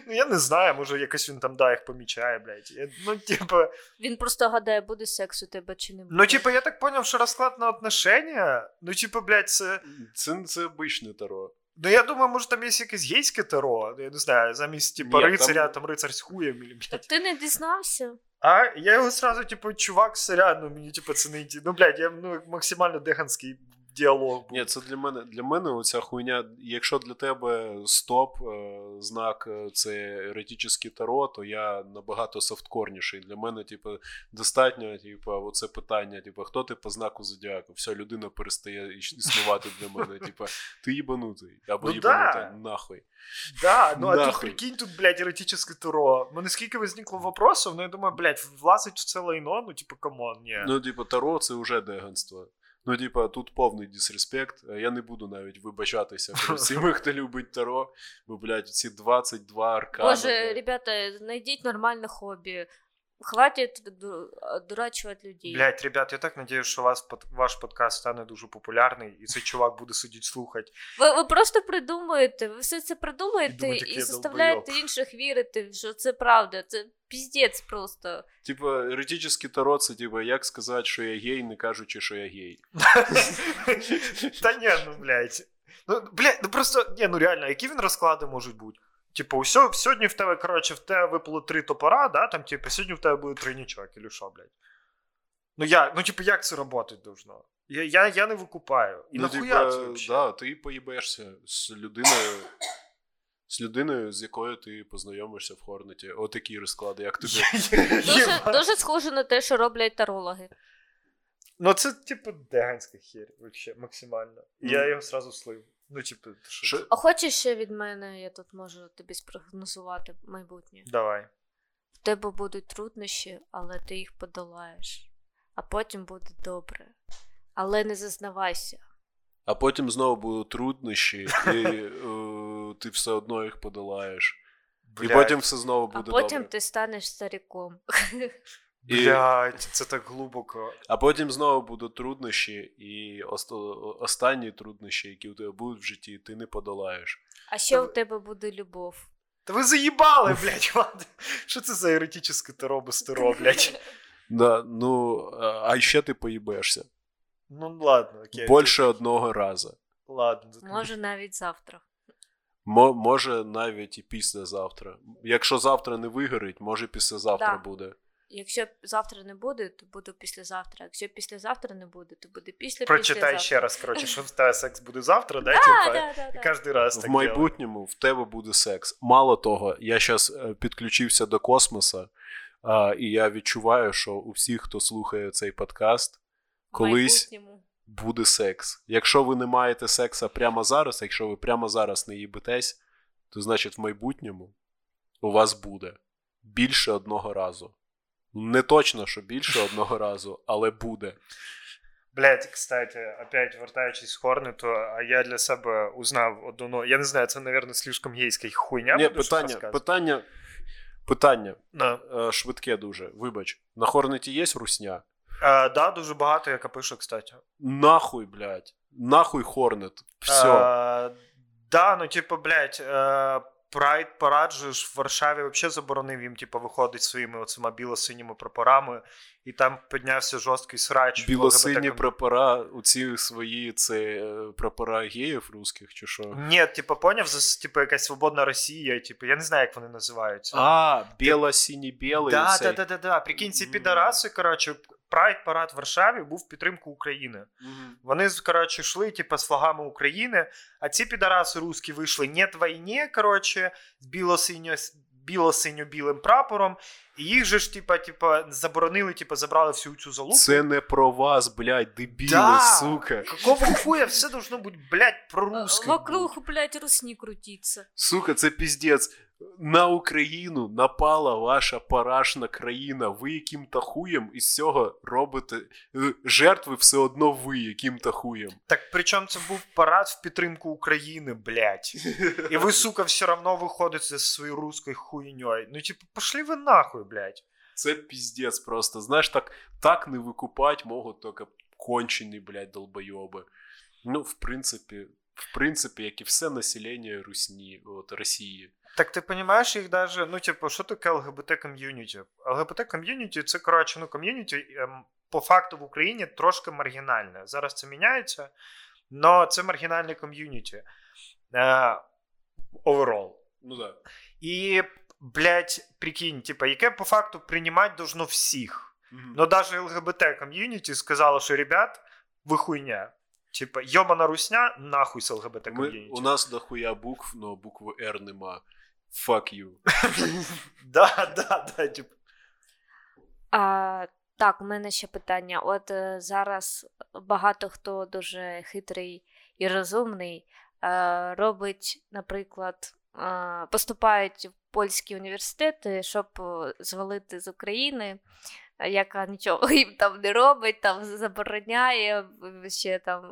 S3: Ну, я не знаю, може якось він там да, їх помічає, блядь. Я- Ну, типу,
S2: Він просто гадає, буде секс у тебе чи не буде.
S3: ну, типу, я так поняв, що розклад на отношення, ну, типу, блядь, це.
S1: Це, це обичне таро.
S3: Ну, я думаю, може там є якесь гейське таро, я не знаю, замість, типу,
S1: Ні,
S3: рицаря, там рицар з хуєм, или,
S2: Так ти не дізнався?
S3: А я його сразу, типу, чувак, сорян, ну мені, типу, це не йти. Ну, блядь, я ну, максимально деганський діалог був.
S1: Ні, це для мене для мене оця хуйня. Якщо для тебе стоп, е, знак е, це еретичний таро, то я набагато софткорніший. Для мене, типу, достатньо, типу, оце питання, типу, хто ти по знаку зодіаку? Все, людина перестає існувати для мене. *laughs* Типу, ти їбанутий або
S3: Ну
S1: їбанута,
S3: да.
S1: нахуй.
S3: Да, ну а тут прикинь, тут, блядь, еротичне таро. Мене скільки возникло вопросов, ну я думаю, блядь, влазить в це лайно, ну типу, come on, ні.
S1: Ну, типу, таро це вже деганство. Ну, типа, тут повний disrespect. Е, Я не буду навіть вибачатися перед *laughs* всіми, хто любить таро, бо, блядь, ці 22 аркани.
S2: Боже,
S1: блядь.
S2: ребята, знайдіть нормальне хобі. Хватить ду- дурачувати людей.
S3: Блядь, ребят, я так надіюсь, що вас, ваш подкаст стане дуже популярний, і цей чувак буде сидіти слухати.
S2: Ви, ви просто придумуєте, ви все це придумуєте
S3: Думаєте,
S2: і, заставляєте інших вірити, що це правда. Це піздець просто.
S1: Типа, таро це, типа, як сказати, що я гей, не кажучи, що я гей. *laughs*
S3: Та ні, ну, блядь. Ну, блядь, ну просто, ні, ну реально, які він розклади можуть бути? Типу, усьо- сьогодні в тебе, коротше, в тебе випало три топора, да, там, типу, сьогодні в тебе буде тройнічок, или що, блядь? Ну, я, ну, типу, як це працювати должно? Я, я, я не викупаю. І
S1: ну,
S3: нахуя
S1: типа,
S3: це вообще?
S1: да, ти поїбешся з людиною. З людиною, з якою ти познайомишся в Хорнеті. Отакі розклади, як тобі.
S2: Дуже, дуже схоже на те, що роблять тарологи.
S3: Ну, це, типу, деганська хер, вообще, максимально. І
S1: Ну.
S3: я його сразу слив. Ну, типу, що?
S1: Що-
S2: А хочеш ще від мене, я тут можу тобі спрогнозувати майбутнє.
S3: Давай.
S2: В тебе будуть труднощі, але ти їх подолаєш. А потім буде добре. Але не зазнавайся.
S1: А потім знову будуть труднощі, і *laughs* ти все одно їх подолаєш. І потім все знову буде.
S2: А потім
S1: добре.
S2: ти станеш стариком.
S1: І-
S3: Блядь, це так глибоко.
S1: А потім знову будуть труднощі, і ост- останні труднощі, які у тебе будуть в житті, ти не подолаєш.
S2: А ще
S3: Та
S2: у тебе буде любов.
S3: Та ви заїбали, блядь, ладно. Що це за без блядь? *laughs*
S1: Да, ну, а а ще ти поїбешся.
S3: Ну ладно, окей.
S1: Більше одного разу.
S3: Ладно.
S2: Може навіть завтра.
S1: Мо- може навіть і післязавтра. Якщо завтра не вигорить, може післязавтра
S2: Да.
S1: буде.
S2: Якщо завтра не буде, то буде післязавтра. Якщо післязавтра не буде, то буде після
S3: Прочитай
S2: післязавтра.
S3: ще раз, коротше, *laughs* що в тебе секс буде завтра, да?
S2: Да, да, да,
S3: І
S2: да.
S3: кожен раз
S1: В
S3: так
S1: майбутньому в тебе буде секс. Мало того, я зараз підключився до космоса, а, і я відчуваю, що у всіх, хто слухає цей подкаст,
S2: В
S1: колись
S2: майбутньому.
S1: Буде секс. Якщо ви не маєте секса прямо зараз, якщо ви прямо зараз не їбетесь, то значить в майбутньому у вас буде більше одного разу. Не точно, що більше одного разу, але буде.
S3: Блять, кстати, опять вертаючись з Хорнету, а я для себе узнав одну, но- я не знаю, це, наверное, слишком гейська хуйня.
S1: Ні, питання, питання, питання
S3: Да.
S1: е, швидке дуже. Вибач, на Хорнеті є русня?
S3: Е, да, дуже багато, яка пише, кстати.
S1: Нахуй, блядь. Нахуй Хорнет. Все.
S3: Е, да, ну, типу, блядь, е, Прайд парад же ж в Варшаві взагалі заборонив їм, типу, виходить своїми оцима біло-синіми прапорами, і там піднявся жорсткий срач.
S1: Біло-сині
S3: ЛГБТ
S1: прапора, у ці свої це е, прапора геїв русських, чи що?
S3: Ні, типу, поняв, типу, якась свободна Росія, типу, я не знаю, як вони називаються.
S1: А, біло-сіні-білий.
S3: Да, да, да, да, да. Прикинь, ці підараси, коротше, Прайд парад в Варшаві був в підтримку України.
S1: Мгм.
S3: Вони, коротше, йшли, типу, з флагами України, а ці підараси русські вийшли «Нет війні», коротше, з біло-синьо біло-синьо-білим прапором, і їх же ж, типа, типа, заборонили, типа, забрали всю цю залупу.
S1: Це не про вас, блядь, дебіли,
S3: Да.
S1: сука.
S3: Какого хуя все должно бути, блядь, про русских?
S2: Вокруг, блядь, русні крутиться.
S1: Сука, це піздець. На Україну напала ваша парашна країна. Ви яким-то хуєм із цього робите. е, Жертви все одно ви яким-то хуєм.
S3: Так причому це був парад в підтримку України, блядь. І ви, *laughs* сука, все равно виходите зі своєю русською хуйньою. Ну, типу, пошли ви нахуй, блядь.
S1: Це піздець просто. Знаєш, так, так не викупать можуть тільки кончені, блядь, долбойоби. Ну, в принципі, в принципі, як і все населення Русні, от, Росії.
S3: Так ти розумієш їх даже, ну, типу, що таке ЛГБТ ком'юніті? ЛГБТ ком'юніті це, коротше, ну, ком'юніті по факту в Україні трошки маргінальне. Зараз це міняється, але це маргінальне ком'юніті. Overall.
S1: Ну да.
S3: І, блядь, прикинь, типа, яке по факту приймати должно всіх.
S1: Мгм.
S3: Но даже ЛГБТ ком'юніті сказало, що ребят, ви хуйня. Типа, йобана русня, нахуй з ЛГБТ ком'юніті.
S1: у нас дохуя букв, но букви R нема. Fuck you. *laughs*
S3: Да, да, да, типа.
S2: А, так, у мене ще питання. От е, зараз багато хто дуже хитрий і розумний е, робить, наприклад, е, поступають в польські університети, щоб е, звалити з України, яка нічого *laughs* їм там не робить, там забороняє, ще там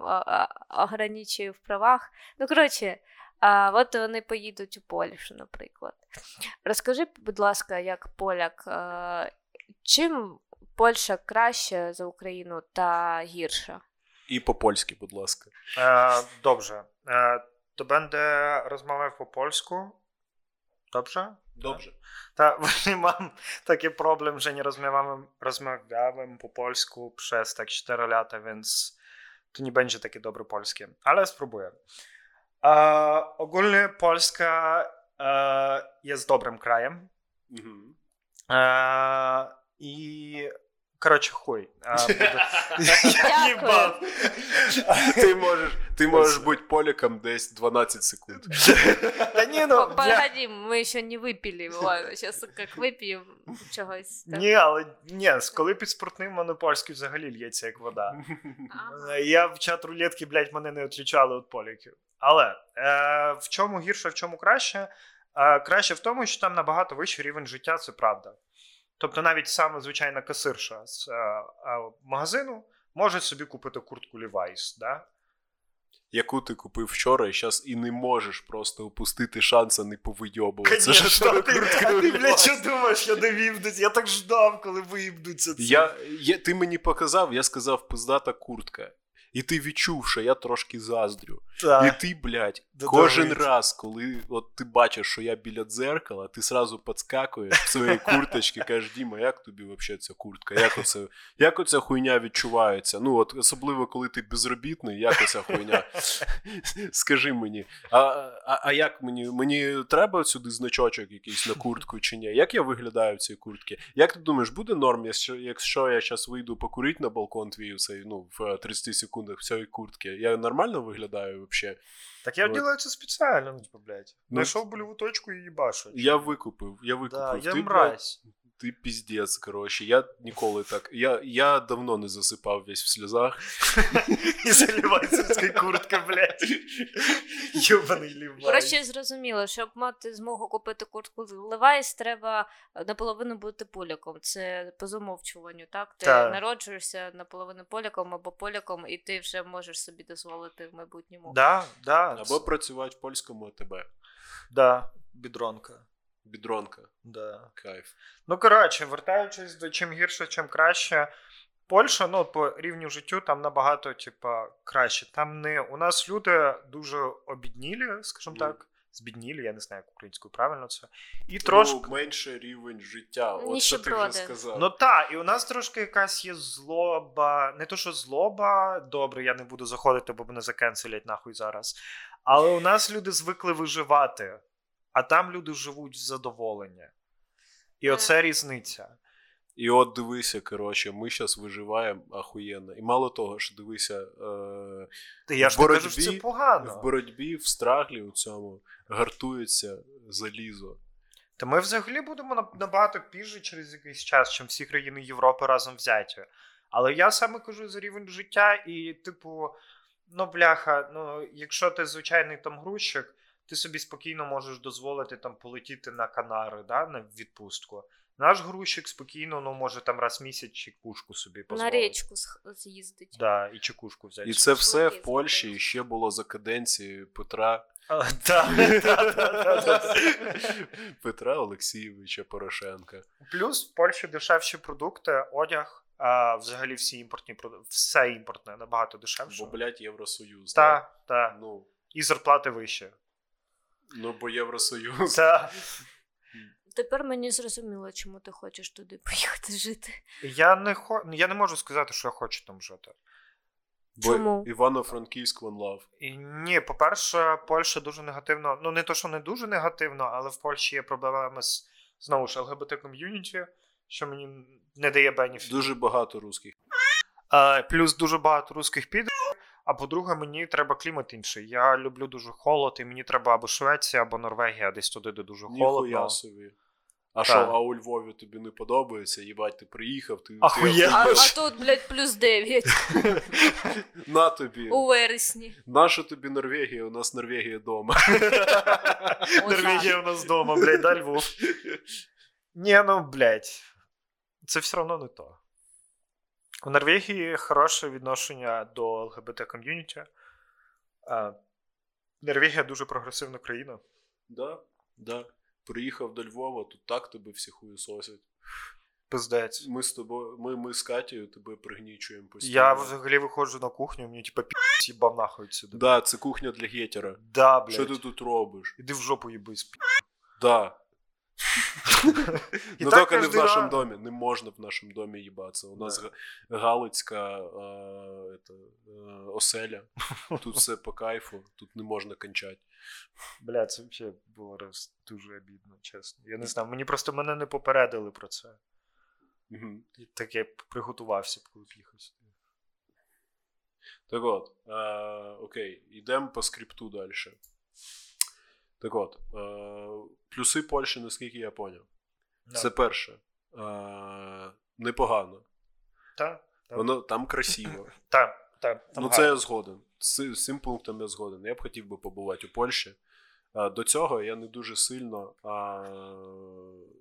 S2: ограничує в правах. Ну, коротше, а, от вони поїдуть у Польщу, наприклад. Розкажи, будь ласка, як поляк, чим Польща краще за Україну та гірша?
S1: І по-польськи, будь ласка.
S3: Е, добре. Е, to będę rozmawiał po polsku. Dobrze?
S1: Dobrze.
S3: Tak, tak *laughs* właśnie mam taki problem, że nie rozmawiałem, rozmawiałem po polsku przez tak 4 lata, więc to nie będzie takie dobre polskie, ale spróbuję. E, ogólnie Polska e, jest dobrym krajem.
S1: Mhm.
S3: E, I коротше, хуй. *laughs* Я їбав.
S1: Ти можеш, ти можеш бути поліком десь 12 секунд.
S3: Та ні, ну,
S2: Погоди, ми ще не випили. Зараз як вип'ємо чогось. так.
S3: Ні, але ні, коли під спортним монопольський взагалі лється як вода. Е, Я в чат рулетки, блядь, мене не відключали від поліків. Але е, в чому гірше, в чому краще? Е, краще в тому, що там набагато вищий рівень життя, це правда. Тобто навіть саме звичайна касирша з е, е, магазину може собі купити куртку Levi's, да?
S1: Яку ти купив вчора, і зараз і не можеш просто опустити шанса не повийобуватися.
S3: Конечно, ти, а ти, блядь, що думаєш, я не вівдусь? Я так ждав, коли виїбнуться.
S1: Я, я, ти мені показав, я сказав пиздата куртка. І ти відчув, що я трошки заздрю.
S3: Так.
S1: І ти, блядь,
S3: Да
S1: кожен
S3: давид.
S1: раз, коли от ти бачиш, що я біля дзеркала, ти сразу підскакуєш в своїй курточці, кажеш, Діма, як тобі взагалі ця куртка? Як оце, як оця хуйня відчувається? Ну, от особливо, коли ти безробітний, як оця хуйня? Скажи мені, а, а, а як мені? Мені треба сюди значочок якийсь на куртку чи ні? Як я виглядаю в цій куртці? Як ти думаєш, буде норм, якщо, я зараз вийду покурити на балкон твій цей, ну, в 30 секундах в цій куртці? Я нормально виглядаю взагалі?
S3: Так я
S1: Вот.
S3: делаю це спеціально, типу, типа, Знайшов
S1: Ну,
S3: Знайшов больову точку і їбашу.
S1: Я викупив, я викупив.
S3: Да, я
S1: ти, блядь,
S3: мразь.
S1: Ти піздець, коротше. Я ніколи так. Я, я давно не засипав весь в сльозах.
S3: І *laughs* заливайцевська куртка, блядь. Йобаний лівай.
S2: Коротше, зрозуміло, щоб мати змогу купити куртку Levi's, треба наполовину бути поляком. Це по замовчуванню, так? Ти
S3: Так.
S2: народжуєшся наполовину поляком або поляком, і ти вже можеш собі дозволити в майбутньому.
S3: Да, да.
S1: Або працювати в польському АТБ.
S3: Да, бідронка.
S1: Бідронка.
S3: Да.
S1: Кайф.
S3: Ну, коротше, вертаючись до чим гірше, чим краще. Польща, ну, по рівню життю там набагато, типа, краще. Там не у нас люди дуже обіднілі, скажімо
S1: Ну.
S3: так. Збіднілі, я не знаю, як українською правильно це. І трошки.
S1: Ну, менше рівень життя. От що ти вже сказав.
S3: Ну так, і у нас трошки якась є злоба. Не то, що злоба, добре, я не буду заходити, бо мене закенселять нахуй зараз. Але у нас люди звикли виживати, а там люди живуть в задоволення. І оце різниця.
S1: І от дивися, коротше, ми зараз виживаємо ахуєнно. І мало того, що дивися, е,
S3: Та я
S1: В
S3: ж не кажу, що це погано.
S1: в боротьбі, в страглі у цьому гартується залізо.
S3: Та ми взагалі будемо набагато пізже через якийсь час, чим всі країни Європи разом взяті. Але я саме кажу за рівень життя, і, типу, ну, бляха, ну, якщо ти звичайний там грузчик, ти собі спокійно можеш дозволити там полетіти на Канари, да, на відпустку. Наш грузчик спокійно, ну, може там раз в місяць чекушку собі
S2: На річку з'їздить.
S3: Да, і чекушку взяти.
S1: І це все в Польщі ще було за каденції Петра *laughs* *laughs* Петра Олексійовича Порошенка.
S3: Плюс в Польщі дешевші продукти, одяг, а взагалі всі імпортні продукти, все імпортне набагато дешевше.
S1: Бо, блядь, Євросоюз.
S3: Так, так.
S1: Ну,
S3: І зарплати вище.
S1: Ну, бо Євросоюз.
S3: Та.
S2: Тепер мені зрозуміло, чому ти хочеш туди поїхати жити.
S3: Я не хо... я не можу сказати, що я хочу там жити.
S1: Бо
S2: Чому?
S1: Івано-Франківськ One Love.
S3: І ні, по-перше, Польща дуже негативно. Ну, не то, що не дуже негативно, але в Польщі є проблеми з знову ж ЛГБТ ком'юніті, що мені не дає бенефіт.
S1: Дуже багато русських.
S3: А, плюс дуже багато русських піде. А по-друге, мені треба клімат інший. Я люблю дуже холод, і мені треба або Швеція, або Норвегія, десь туди, де дуже холодно.
S1: Ніхуя собі. А
S3: Так.
S1: що, а у Львові тобі не подобається? Їбать, ти приїхав, ти,
S3: Ахуєнно.
S1: ти
S2: А, а тут, блядь, плюс 9 *laughs*
S1: на тобі.
S2: у вересні.
S1: Наша тобі Норвегія, у нас Норвегія дома. *laughs*
S3: Норвегія у нас вдома, блядь, да, Львов. *laughs* Ні, ну, блядь. Це все одно не то. У Норвегії хороше відношення до ЛГБТ ком'юніті. Норвегія дуже прогресивна країна.
S1: Да, да. Приїхав до Львова, тут так тебе всі хуєсосять.
S3: Пиздець.
S1: Ми з тобою, ми, ми з Катєю тебе пригнічуємо постійно.
S3: Я взагалі виходжу на кухню, мені типа пі***ць їбав нахуй сюди.
S1: Да, це кухня для гетера.
S3: Да, блядь.
S1: Що ти тут робиш?
S3: Іди в жопу їбись. пі***.
S1: Да. *laughs* Ну тільки не в нашому домі. Не можна в нашому домі їбатися. У нас галицька е, е, оселя. Тут все по кайфу, тут не можна кончати.
S3: Бля, це взагалі було раз дуже обідно, чесно. Я не знаю, мені просто мене не попередили про це. Так я приготувався, коли їхав сюди.
S1: Так от, е, окей, йдемо по скрипту далі. Так от, е, плюси Польщі, наскільки я поняв. Це перше. Е, непогано.
S3: Так, так.
S1: Воно там красиво. *laughs*
S3: Так, так. там
S1: ну, це
S3: гарно.
S1: я згоден. З, з цим пунктом я згоден. Я б хотів би побувати у Польщі. До цього я не дуже сильно, а,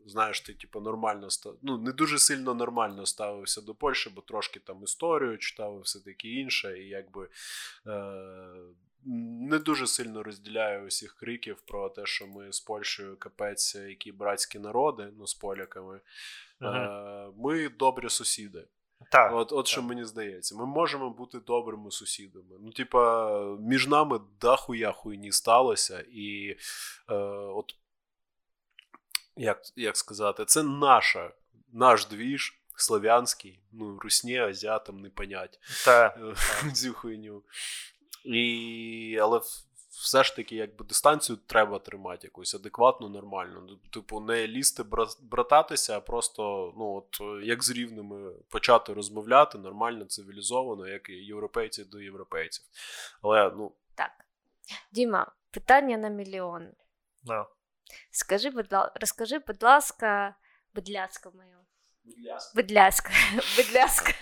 S1: знаєш, ти типу, нормально став... ну, не дуже сильно нормально ставився до Польщі, бо трошки там історію читав і все таке інше, і якби е, не дуже сильно розділяю усіх криків про те, що ми з Польщею капець, які братські народи, ну з поляками.
S3: Мгм.
S1: Е, ми добрі сусіди.
S3: Так,
S1: От, от що мені здається, ми можемо бути добрими сусідами. Ну, типа, між нами дохуя хуйні сталося, і е, от як, як сказати, це наша, наш двіж слов'янський, ну, русні, азіатам не понять
S3: Так.
S1: е, *laughs* цю хуйню. І, але все ж таки, якби дистанцію треба тримати якусь адекватну, нормальну. Ну, Типу, не лізти бра- брататися, а просто, ну, от як з рівними почати розмовляти нормально, цивілізовано, як і європейці до європейців. Але ну,
S2: Так. Діма, питання на мільйон.
S3: Да.
S2: Скажи, будь ла... розкажи, будь ласка, будь ласка, моя. Будь ласка, *laughs* будь ласка,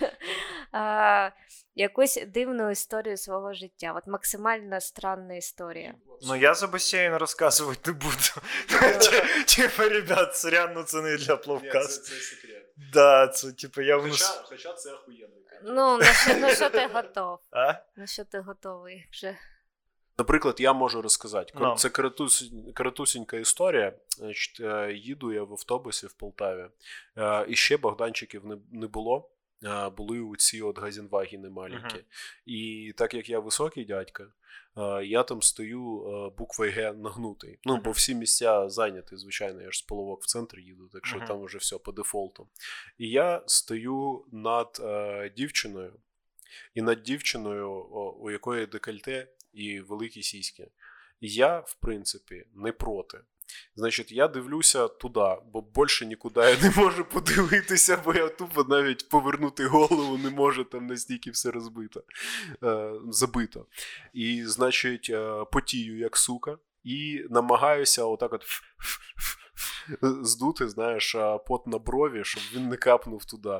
S2: а, якусь дивну історію свого життя. От максимально странна історія.
S3: Ну я за басейн розказувати не буду. Типа, ребят, сорян, ну це не для пловкаст.
S1: секрет.
S3: Да, це типа я в
S1: хоча це охуєнний.
S2: Ну, на що, на що ти готов?
S3: А?
S2: На що ти готовий вже?
S1: Наприклад, я можу розказати.
S3: Ну.
S1: Це коротус, коротусінька історія. Значить, е, їду я в автобусі в Полтаві, е, і ще Богданчиків не, було. Е, Були у ці от газінвагіни маленькі.
S3: Мгм.
S1: І так як я високий дядька, я там стою буквою Г нагнутий. Ну, бо всі місця зайняті, звичайно, я ж з половок в центр їду, так що
S3: Мгм.
S1: там вже все по дефолту. І я стою над е, дівчиною, і над дівчиною, у якої декольте і великі сіськи. Я, в принципі, не проти. Значить, я дивлюся туди, бо більше нікуди я не можу подивитися, бо я тупо навіть повернути голову не можу, там настільки все розбито, е, забито. І, значить, е, потію як сука, і намагаюся отак от здути, знаєш, пот на брові, щоб він не капнув туди.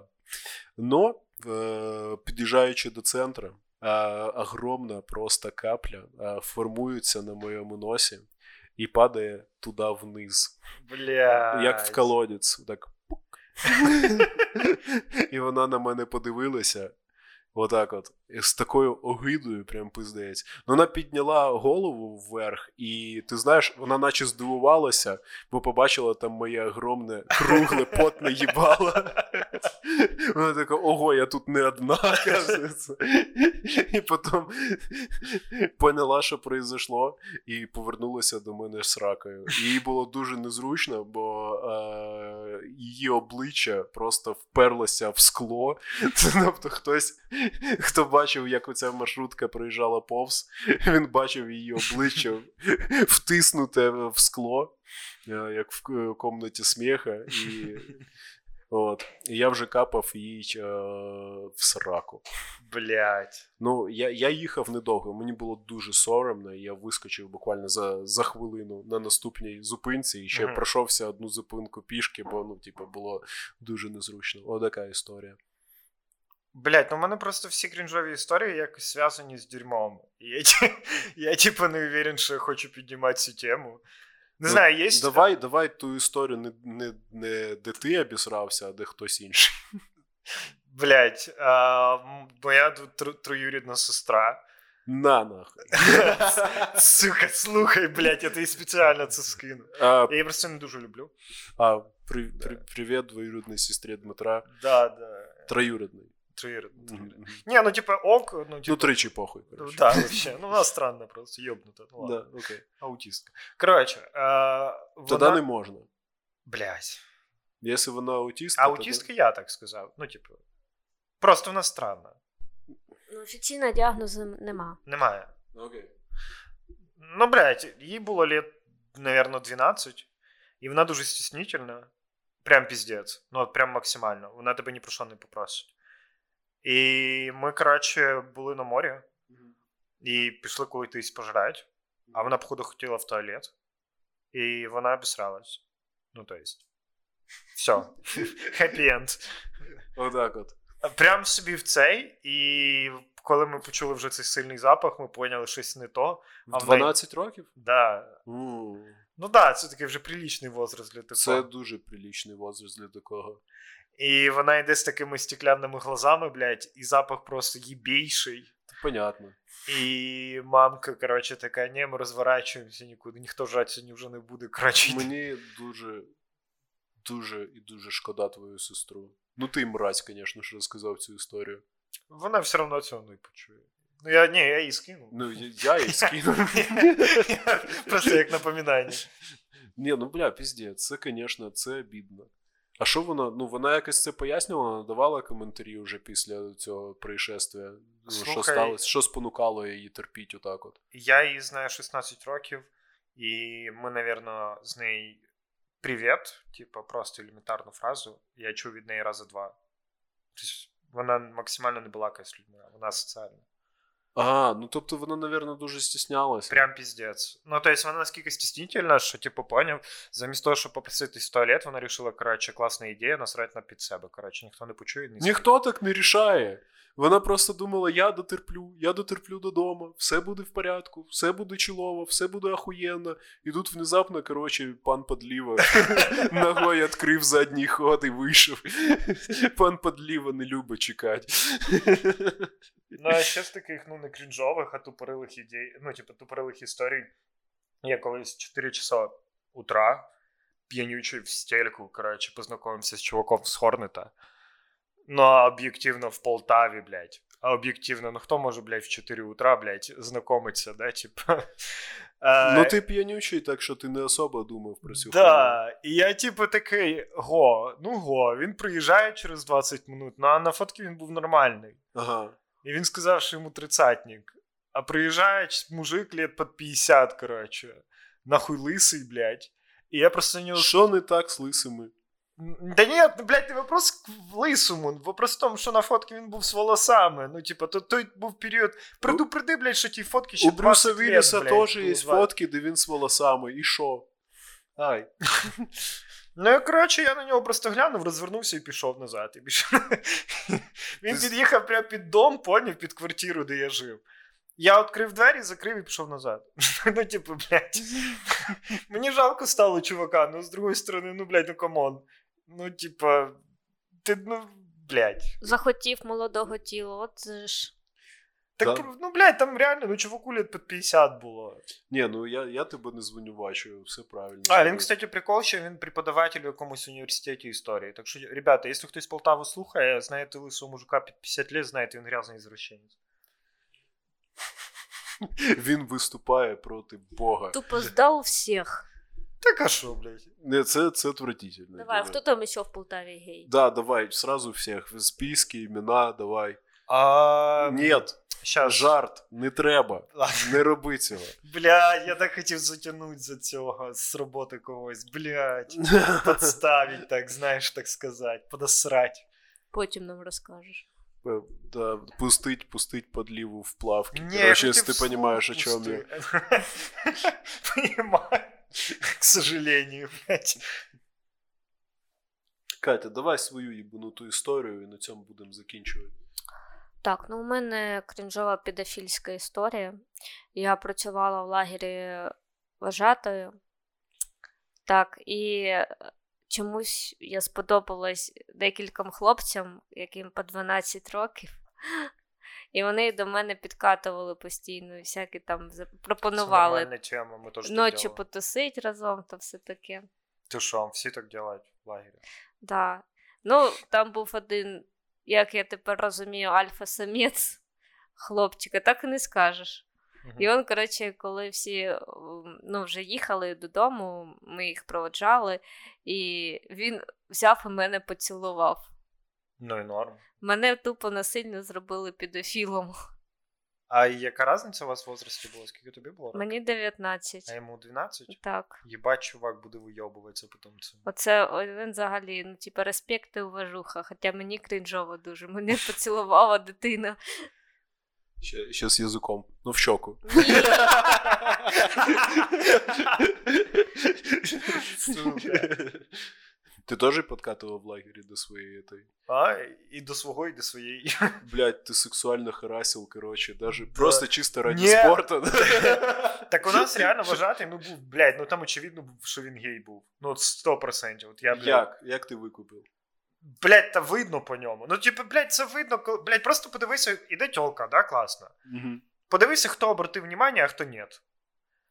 S1: Но, е, під'їжджаючи до центру, а, огромна просто капля а, формується на моєму носі і падає туди вниз,
S3: Бля.
S1: як в колодець. Так. пук. І вона на мене подивилася Отак от. З такою огидою, прям пиздець. Ну, вона підняла голову вверх, і ти знаєш, вона наче здивувалася, бо побачила там моє огромне, кругле, потне їбало. *laughs* Вона така, ого, я тут не одна, *laughs* кажеться. І потім поняла, що произошло, і повернулася до мене з ракою. Їй було дуже незручно, бо е, її обличчя просто вперлося в скло. *laughs* Тобто хтось, хто бачив, як оця маршрутка проїжджала повз, він бачив її обличчя втиснуте в скло, е, як в комнаті сміха. І От. І я вже капав їй е, в сраку.
S3: Блять.
S1: Ну, я я їхав недовго, мені було дуже соромно, і я вискочив буквально за за хвилину на наступній зупинці і ще mm-hmm. пройшовся одну зупинку пішки, бо ну, типу, було дуже незручно. Отака історія.
S3: Блять, ну в мене просто всі крінжові історії якось зв'язані з дерьмом. І я, *laughs* я типу, не уверен, що я хочу піднімати цю тему. Не ну, знаю, є.
S1: Давай давай ту історію не не, не де ти обісрався, а де хтось інший.
S3: Блять, а, моя троюрідна сестра.
S1: На нахуй. *laughs*
S3: Сука, слухай, блядь, я тобі спеціально це скину. А, я її просто не дуже люблю.
S1: А, при, да. при, привіт двоюрідній сестрі Дмитра.
S3: Да, да.
S1: Троюрідний.
S3: Троюрідний. Mm-hmm. Не, ну типа ок. Ну, типа...
S1: ну тричі похуй.
S3: Короче. Да, вообще. *laughs* Ну, вона странна просто, ёбнута. Ну, ладно.
S1: Да, окей.
S3: Аутистка. Короче, а,
S1: вона... Тогда не можна.
S3: Блять.
S1: Если вона аутистка.
S3: Аутистка, тогда... я так сказав. Ну, типу. Просто вона странна.
S2: Ну, офіційного діагнозу нема.
S3: Немає.
S1: Окей.
S3: Ну, блядь, їй було лет, наверное, 12, і вона дуже стіснительна. Прям піздець. Ну, от прям максимально. Вона тебе ні про що не попросить. І ми, коротше, були на морі і пішли кудись пожрати, а вона, походу, хотіла в туалет, і вона обісралась. Ну, то есть. Все. *laughs* Happy end.
S1: Отак от.
S3: Прям собі в цей, і коли ми почули вже цей сильний запах, ми поняли щось не то.
S1: А в 12 вона... років?
S3: Да.
S1: Mm.
S3: Ну так, да, це такий вже прилічний возраст для такого.
S1: Це дуже прилічний возраст для такого.
S3: І вона йде з такими стеклянними глазами, блядь, і запах просто їбійший.
S1: Понятно.
S3: І мамка, коротше, така, ні, ми розворачуємося нікуди, ніхто жрати сьогодні вже не буде. коротше.
S1: Мені дуже, дуже і дуже шкода твою сестру. Ну, ти мразь, звісно, що розказав цю історію.
S3: Вона все одно цього не почує. Ну, я ні, я її скинув.
S1: Ну, я, я її скинув. *laughs*
S3: Просто як напоминання.
S1: Ні, ну бля, піздець, це, звісно, це бідно. А що вона? Ну, вона якось це пояснювала, надавала коментарі вже після цього происшествия. Слухай, що сталося? Що спонукало її терпіти отак от?
S3: Я її знаю 16 років, і ми, напевно, з нею привіт, типу, просто елементарну фразу. Я чув від неї рази два. Тобто вона максимально не балакає з людьми, вона соціальна.
S1: А, ну тобто вона, напевно, дуже стіснялася.
S3: Прям піздець. Ну, тобто вона наскільки стіснительна, що, типу, поняв, замість того, щоб попроситись в туалет, вона вирішила, коротше, класна ідея насрати на під себе. Коротше, ніхто не почує.
S1: Ні ніхто так не рішає. Вона просто думала: я дотерплю, я дотерплю додому, все буде в порядку, все буде чолово, все буде ахуєнно. І тут внезапно, коротше, пан Подліва *laughs* ногою відкрив задній ход і вийшов. *laughs* Пан Подліва не любить чекати.
S3: Ну, а ще з таких, ну, не крінжових, а тупорилих ідей, ну, типу, тупорилих історій. Я колись 4 часа утра, п'янючий в стельку, коротше, познайомився з чуваком з Хорнета. Ну, а об'єктивно в Полтаві, блядь. А об'єктивно, ну хто може, блядь, в 4 утра, блядь, знайомитися, да, типа. *laughs*
S1: Ну, ти п'янючий, так що ти не особо думав про цю
S3: Да, І я, типу, такий го, ну го, він приїжджає через 20 минут, ну а на фотки він був нормальний.
S1: Ага.
S3: І він сказав, що йому тридцатник. А приїжджає мужик лет під 50, коротше, нахуй лисий, блядь. І я просто
S1: не... Що не так з лисими?
S3: Да нет, ну, блядь, не вопрос в лисому. Вопрос в тому, що на фотці він був з волосами. Ну, типа, то той був період. Предупреди, блядь, що ті фотки ще
S1: У Брюса Вілліса теж є фотки, де він з волосами. І що? Ай. *laughs*
S3: Ну, і, коротше, я на нього просто глянув, розвернувся і пішов назад. І. *laughs* Він під'їхав прямо під дом, поняв, під квартиру, де я жив. Я відкрив двері, закрив і пішов назад. *laughs* Ну, типу, блядь. Мені жалко стало чувака, ну з другої сторони, ну, блядь, ну come on. Ну, типа, ти, ну, блядь.
S2: Захотів молодого тіла, от це ж.
S3: Так,
S1: Да.
S3: ну, блядь, там реально, ну, чуваку лет під 50 було.
S1: Ні, ну я, я тебе не звинувачую, все правильно.
S3: А, він, кстати, прикол, що він преподаватель у якомусь університеті історії. Так що, ребята, якщо хтось Полтаву слухає, знаєте лисого мужика під 50 лет, знаєте, він грязний извращенець.
S1: Він виступає проти Бога.
S2: Тупо здав всіх.
S3: Так а що, блядь?
S1: Не, це, це отвратительно.
S2: Давай, а хто там ще в Полтаві гей?
S1: Да, давай, сразу всіх. Списки, імена, давай.
S3: А,
S1: Нет,
S3: Щас.
S1: жарт, не треба.
S3: Ладно.
S1: Не роби цього.
S3: Бля, я так хотів затягнути за цього з роботи когось. Блядь. *laughs* Подставить, так, знаєш, так сказати. Подосрать.
S2: Потім нам розкажеш.
S1: Е, Да, пустить, пустить подліву в плавки.
S3: Не,
S1: Короче,
S3: я
S1: если
S3: хотів
S1: ты понимаешь, о
S3: вслух
S1: чем я.
S3: пусти. *laughs* Понимаю. *laughs* К сожалению, блядь.
S1: Катя, давай свою їбануту історію і на цьому будемо закінчувати.
S2: Так, ну у мене крінжова педофільська історія. Я працювала в лагері вважатою. Так, і чомусь я сподобалась декільком хлопцям, яким по 12 років. І вони до мене підкатували постійно, і всякі там пропонували
S3: тема, тоже так
S2: ночі потусить разом, то все таке.
S3: Ты шо, все так делают в лагере?
S2: Да. Ну, там був один, як я тепер розумію, альфа-самець хлопчика, так і не скажеш.
S3: Мгм.
S2: І він, коротше, коли всі ну, вже їхали додому, ми їх проводжали, і він взяв і мене поцілував.
S3: Ну і норм.
S2: Мене тупо насильно зробили педофілом.
S3: А яка різниця у вас в возрасті була? Скільки тобі було? років?
S2: Мені 19.
S3: А йому 12?
S2: Так.
S3: Єбать, чувак буде вийобуватися потім цим.
S2: Оце він взагалі, ну, типа, респект і уважуха. Хоча мені крінжово дуже. Мене *laughs* поцілувала дитина.
S1: Ще, ще з язиком. Ну, в щоку.
S2: Ні. *laughs*
S1: Ти теж подкатував в лагері до своєї этой?
S3: А, і до свого, і до своєї. *laughs*
S1: Блять, ти сексуально харасил, короче, даже просто чисто ради
S3: Ні.
S1: спорту. *laughs*
S3: Так у нас реально вважати, ну був, блядь, ну там очевидно, що він гей був. Ну, от 100%. От я, блядь,
S1: Як? Як ти викупив?
S3: блядь, та видно по ньому. Ну, типу, блядь, це видно, коли, блядь, просто подивися, іде тьолка, да, класно.
S1: Угу.
S3: Подивися, хто обратив внимание, а хто ні.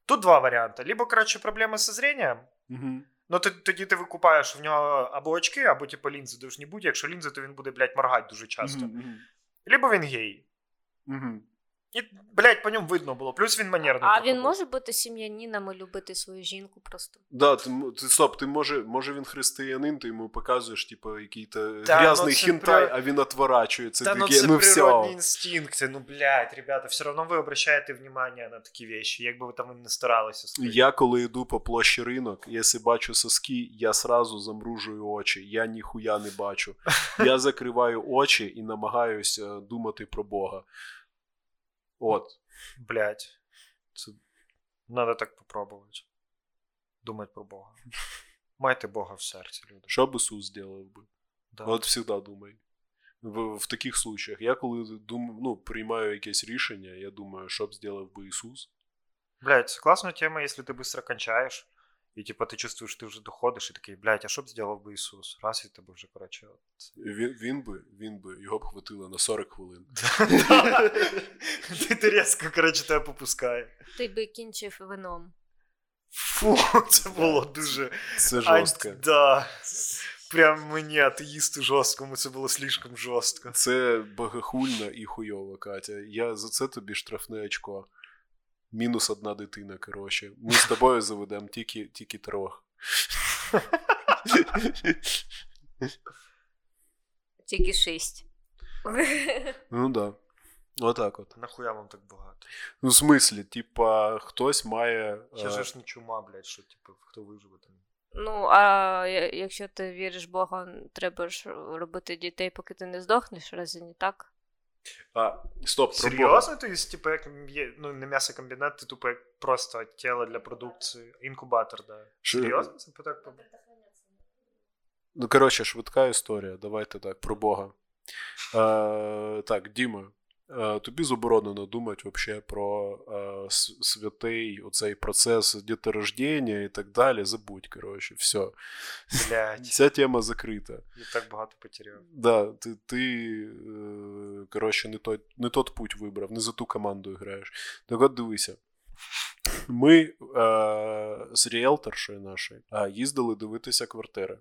S3: Тут два варіанти. Либо, коротше, проблеми зі зрінням,
S1: Угу.
S3: Ну, ти- тоді ти викупаєш в нього або очки, або типу лінзи Дуже не будь. Якщо лінзи, то він буде, блядь, моргати дуже часто. Либо він гей. І, блядь, по ньому видно було. Плюс він манерний.
S2: А він
S3: був.
S2: може бути сім'янином і любити свою жінку просто.
S1: Да, ти, ти стоп, ти може, може він християнин, ти йому показуєш, типу, який-то грязний
S3: ну
S1: хінтай,
S3: при-
S1: а він отворачується.
S3: Та ну це
S1: ну
S3: природні
S1: все.
S3: інстинкти. Ну, блядь, ребята, все одно ви обращаєте внимание на такі вещи, як би ви там не старалися. слухай.
S1: Я коли йду по площі ринок, якщо бачу соски, я сразу замружую очі. Я ніхуя не бачу. *laughs* Я закриваю очі і намагаюся думати про Бога. От.
S3: Блять. Це... Надо так попробувати. Думати про Бога. Майте Бога в серці, люди.
S1: Що б Ісус зробив би?
S3: Да.
S1: От завжди думай. В, в таких случаях. Я коли дум, ну, приймаю якесь рішення, я думаю, що б зробив би Ісус.
S3: Блять, це класна тема, если ты быстро кончаешь, и типа ты чувствуешь, ты уже доходишь, и такий, блядь, а що б зробив би Ісус? Раз і тебе вже, короче. от.
S1: Він, він би, він би, його б хватило на 40 хвилин.
S3: Ти ти різко, короче, тебе попускає.
S2: Ти би кінчив вином.
S3: Фу, це було дуже.
S1: Це жорстко.
S3: Да. Прям мені, атеїсту жорсткому, це було слишком жорстко.
S1: Це богохульно і хуйово, Катя. Я за це тобі штрафне очко. Мінус одна дитина, коротше. Ми з тобою заведемо тільки, тільки трьох.
S2: Тільки шість.
S1: Ну да. Отак от.
S3: Нахуя вам так багато?
S1: Ну, в смислі, типа, хтось має.
S3: Ще
S1: е,
S3: ж ж не чума, блядь, що типу, хто виживе там.
S2: Ну, а якщо ти віриш Бога, треба ж робити дітей, поки ти не здохнеш, разве не так?
S1: А, стоп,
S3: Серйозно? То есть, типу, як є, ну, не м'ясокомбінат, ти тупо як просто тіло для продукції, інкубатор, да. Серйозно? Це так
S1: Ну, коротше, швидка історія. Давайте так, про Бога. Е, так, Діма, е, тобі заборонено думати вообще про е, святий оцей процес діторождення і так далі. Забудь, коротше, все.
S3: Блядь.
S1: Ця тема закрита.
S3: Я так багато потеряв.
S1: Да, ти, ти е, коротше, не той, не тот путь вибрав, не за ту команду граєш. Так от дивися. Ми е, з ріелторшою нашою е, їздили дивитися квартири.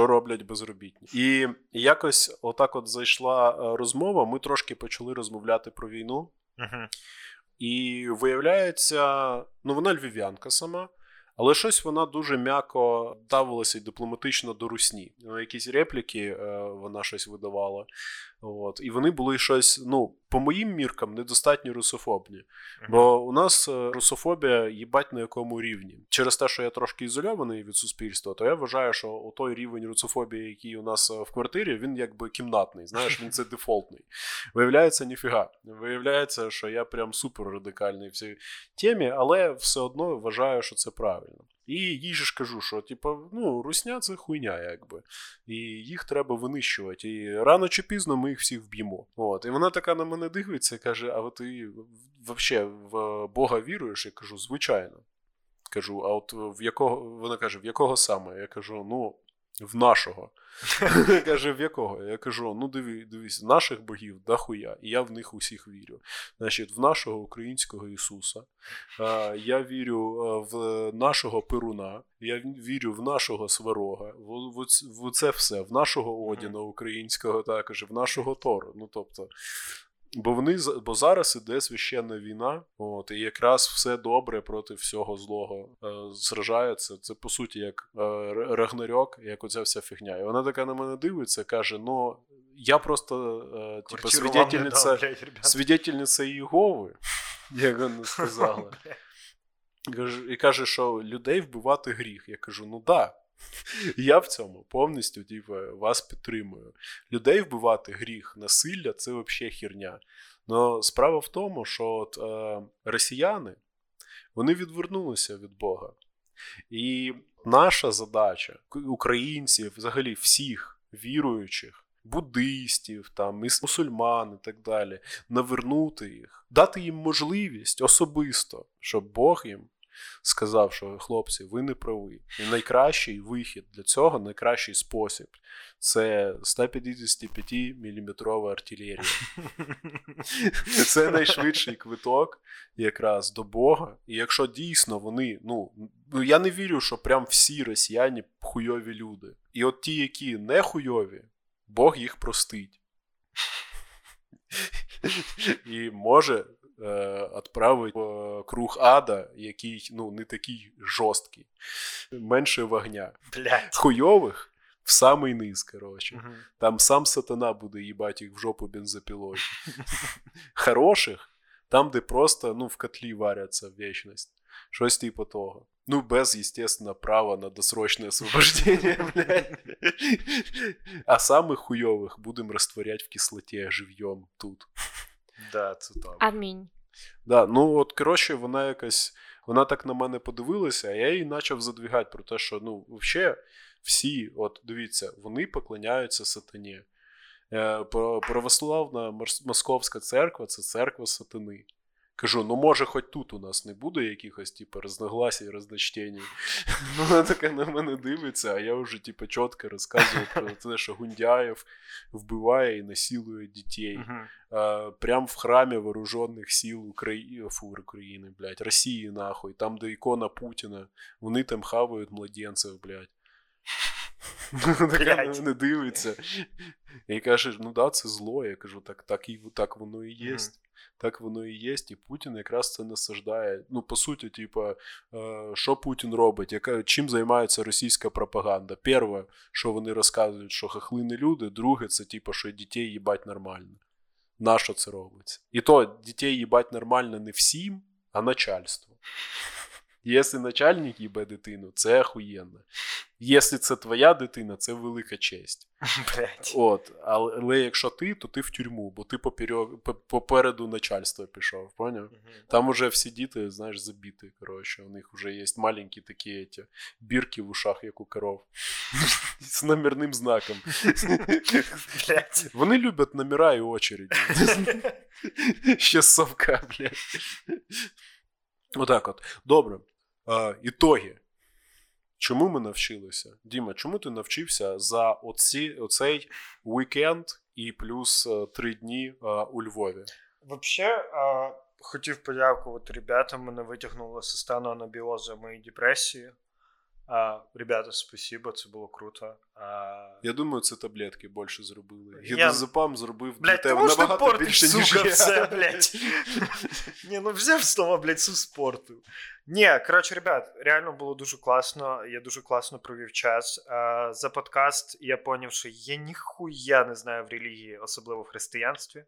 S1: Що роблять безробітні. І якось отак от зайшла е, розмова. Ми трошки почали розмовляти про війну.
S3: Угу.
S1: І виявляється, ну вона львів'янка сама, але щось вона дуже м'яко ставилася і дипломатично до русні. Ну, якісь репліки е, вона щось видавала. От. І вони були щось, ну, по моїм міркам, недостатньо русофобні. Бо у нас е, русофобія їбать на якому рівні. Через те, що я трошки ізольований від суспільства, то я вважаю, що у той рівень русофобії, який у нас е, в квартирі, він якби кімнатний. Знаєш, він це *laughs* дефолтний. Виявляється, ніфіга. Виявляється, що я прям супер радикальний в цій темі, але все одно вважаю, що це правильно. І їй же ж кажу, що типу, ну, русня це хуйня, якби. І їх треба винищувати. І рано чи пізно ми їх всіх вб'ємо. От. І вона така на мене дивиться і каже: А ти взагалі в Бога віруєш? Я кажу, звичайно. Кажу, а от в якого вона каже, в якого саме? Я кажу, ну, в нашого. *laughs* Каже, в якого? Я кажу: ну диві, дивись, наших богів да хуя, і я в них усіх вірю. Значить, в нашого українського Ісуса, я вірю в нашого Перуна, я вірю в нашого сварога, в це все, в нашого Одіна українського, також, в нашого Тору. Ну тобто. Бо вони бо зараз іде священна війна, от і якраз все добре проти всього злого е, зражається. Це по суті як е, Рагнарьок, як оця вся фігня. І вона така на мене дивиться, каже: ну я просто е, типу, свідетельниця, свідетельниця Єгови, *laughs* як вона сказала. *laughs* І каже, що людей вбивати гріх. Я кажу, ну да. Я в цьому повністю типу, вас підтримую. Людей вбивати гріх, насилля це взагалі херня. Но справа в тому, що от, е, росіяни вони відвернулися від Бога. І наша задача українців, взагалі всіх віруючих, буддистів, там, мусульман і так далі, навернути їх, дати їм можливість особисто, щоб Бог їм сказав, що хлопці, ви не праві. І найкращий вихід для цього, найкращий спосіб це 155 мм артилерія. *laughs* Це найшвидший квиток якраз до Бога. І якщо дійсно вони, ну, ну я не вірю, що прям всі росіяни хуйові люди. І от ті, які не хуйові, Бог їх простить. *laughs* І може відправить е, в круг ада, який ну, не такий жорсткий, менше вогня.
S3: Блядь.
S1: Хуйових в самий низ, коротше. Угу. Там сам сатана буде їбати їх в жопу бензопилою. Хороших, там, де просто ну, в котлі варяться в вічність. Щось типу того. Ну, без, естественно, права на досрочное освобождение, *laughs* блядь. А самых хуёвых будем растворять в кислоте живьем тут.
S3: Да, це так.
S2: Амінь.
S1: Да, Ну, от, коротше, вона якась. Вона так на мене подивилася, а я їй почав задвігати про те, що ну, взагалі, всі, от дивіться, вони поклоняються сатані. Е, православна Московська церква це церква сатани. Кажу, ну може, хоч тут у нас не буде якихось типу, розногласій, розночтень. *laughs* Вона така на мене дивиться, а я вже типу, чітко розказую про *laughs* те, що Гундяєв вбиває і насилує дітей. А, Прям в храмі вооружених сил фу, України, блядь, Росії, нахуй, там, де ікона Путіна, вони там хавають младенців, блядь. Така на дивиться. І каже, ну да, це зло. Я кажу, так так, і, так воно і є. Так воно і є, і Путін якраз це насаждає. Ну, по суті, типа, що Путін робить, яка, чим займається російська пропаганда? Перше, що вони розказують, що хахли не люди, друге, це типа, що дітей їбать нормально. На що це робиться? І то дітей їбать нормально не всім, а начальству. Якщо начальник їбе дитину, це охуєнно. Якщо це твоя дитина, це велика честь. *laughs*
S3: Блять.
S1: От, Але якщо ти, то ти в тюрму, бо ти попереду начальства пішов, поняв? Угу. Там уже всі діти, знаєш, забіті. Коротше, у них вже є маленькі такі ті, бірки в ушах, як у коров. *laughs* з номерним знаком. *laughs* Вони люблять номера і очереді. Ще совка, блядь. Отак от. Добре. Е, ітоги. Чому ми навчилися? Діма, чому ти навчився за оці, оцей вікенд і плюс е, три дні е, у Львові?
S3: Взагалі, е, хотів подякувати ребятам. Мене витягнуло з стану анабіозу моєї депресії. А, ребята, спасибо, це було круто. А,
S1: Я думаю, це таблетки більше зробили.
S3: Я-
S1: Гідозепам зробив для
S3: Блять,
S1: тебе набагато
S3: портиш,
S1: більше, ніж я.
S3: все, блядь. Ні, ну взяв слова, блядь, су спорту. Ні, коротше, ребят, реально було дуже класно. Я дуже класно провів час. А, за подкаст я поняв, що я ніхуя не знаю в релігії, особливо в християнстві.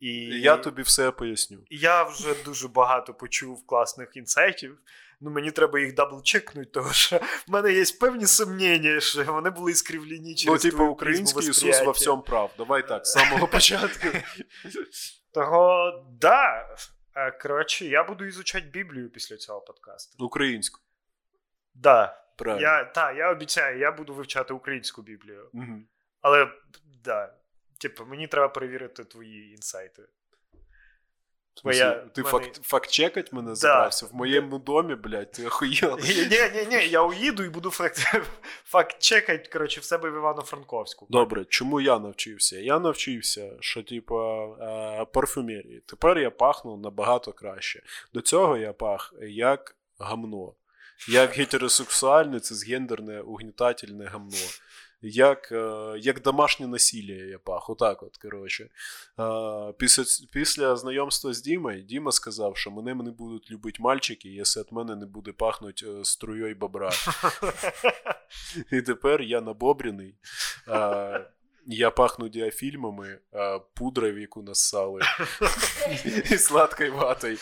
S3: І
S1: Я тобі все поясню.
S3: я вже дуже багато почув класних інсайтів. Ну, мені треба їх даблчекнути, тому що в мене є певні сумніння, що вони були іскривлені
S1: Ну,
S3: через
S1: типу, український Ісус во всьому прав. Давай так, з самого *laughs* початку.
S3: Того, да. Е, Коротше, я буду ізучати Біблію після цього подкасту.
S1: Українську.
S3: Да.
S1: Правильно.
S3: Я, та, я обіцяю, я буду вивчати українську Біблію.
S1: Мгм.
S3: Але, да. Типу, мені треба перевірити твої інсайти.
S1: В
S3: Бо
S1: смысле,
S3: я-
S1: ти
S3: мене-
S1: факт, факт-чекать мене забрався? В моєму домі, блядь, ти охуєл.
S3: Ні, ні, ні, я уїду і буду факт, *laughs* факт чекати, коротше, в себе в Івано-Франковську.
S1: Добре, чому я навчився? Я навчився, що, е, парфюмерії. Тепер я пахну набагато краще. До цього я пах як гамно. Як *laughs* гетеросексуальне, цисгендерне, угнітательне гамно. Як, е, як домашнє насилля я пах. Отак от, коротше. Е, після, після знайомства з Дімою, Діма сказав, що мене не будуть любити мальчики, якщо від мене не буде пахнути е, струєю бобра. *laughs* І тепер я набобряний. Я пахну діафільмами, а, пудра, в яку нассали, *laughs* і сладкою ватою,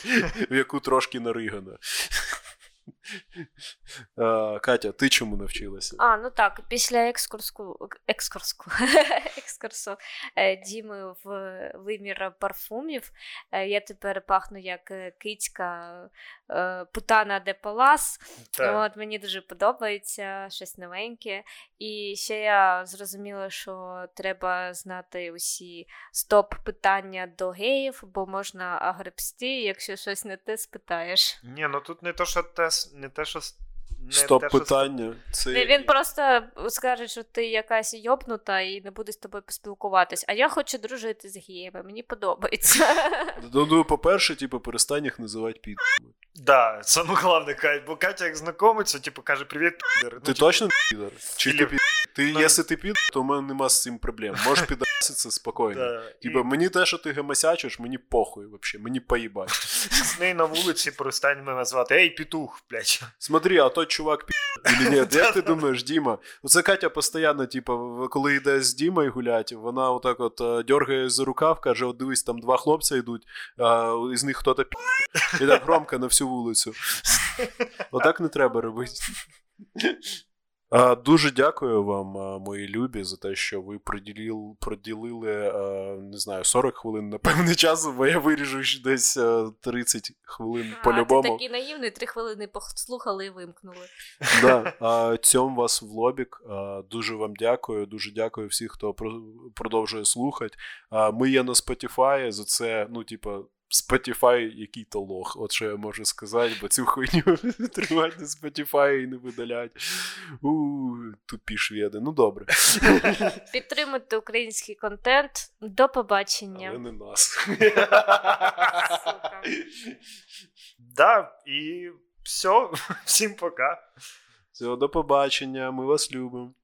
S1: в яку трошки наригано. *laughs* А, Катя, ти чому навчилася?
S2: А, ну так, після екскурску, екскурску, *laughs* екскурсу е, Діми в вимір парфумів, е, я тепер пахну як е, кицька е, Путана де Палас. От, мені дуже подобається щось новеньке. І ще я зрозуміла, що треба знати усі стоп-питання до геїв, бо можна агребсти, якщо щось не те спитаєш.
S3: Ні, ну тут не то, що те, с- не те, що. Не
S1: Стоп
S3: те, що
S1: питання. Це...
S2: Він- Він просто скаже, що ти якась йобнута і не буде з тобою поспілкуватись. А я хочу дружити з геями, мені подобається. *laughs*
S1: Ну, ну, по-перше, типу, перестань їх називати під.
S3: Да, саме головне, Кать, бо Катя як знайомиться, типу каже, привіт, підер. Ну,
S1: Ти
S3: типу,
S1: точно підер? Чи ти під... Ти,
S3: Ну,
S1: якщо ти підар, то у мене нема з цим проблем. Можеш *laughs* підаситися спокійно.
S3: Да.
S1: Типа,
S3: І
S1: мені те, що ти гемосячиш, мені похуй вообще, мені поїбать.
S3: з нею на вулиці перестань мене звати. Ей, петух, блядь.
S1: Смотри, а той чувак пі... Или *laughs* ні? Як ти думаєш, Діма? Оце Катя постійно, типа, коли йде з Дімою гулять, вона отак от е, дергає за рукав, каже: от дивись, там два хлопця йдуть, а із них хто-то пі... І так громко на всю вулицю. *laughs* Отак не треба робити. Дуже дякую вам, мої любі, за те, що ви приділили, приділили не знаю, 40 хвилин, напевне, часу, бо я виріжу ще десь а, 30 хвилин
S2: А,
S1: по-любому.
S2: Ти такий наївний, три хвилини послухали і вимкнули.
S1: Да, *laughs* цьом вас в лобік. Дуже вам дякую. Дуже дякую всім, хто про- продовжує слухати. Ми є на Spotify, за це, ну, типа. Spotify який-то лох, от що я можу сказати, бо цю хуйню *laughs* тримати на Spotify і не видалять. У, тупі шведи. Ну добре. *laughs*
S2: Підтримуйте український контент. До побачення.
S1: Але не нас.
S2: Сука.
S3: Да, і все, *laughs* всім пока.
S1: Все, до побачення, ми вас любимо.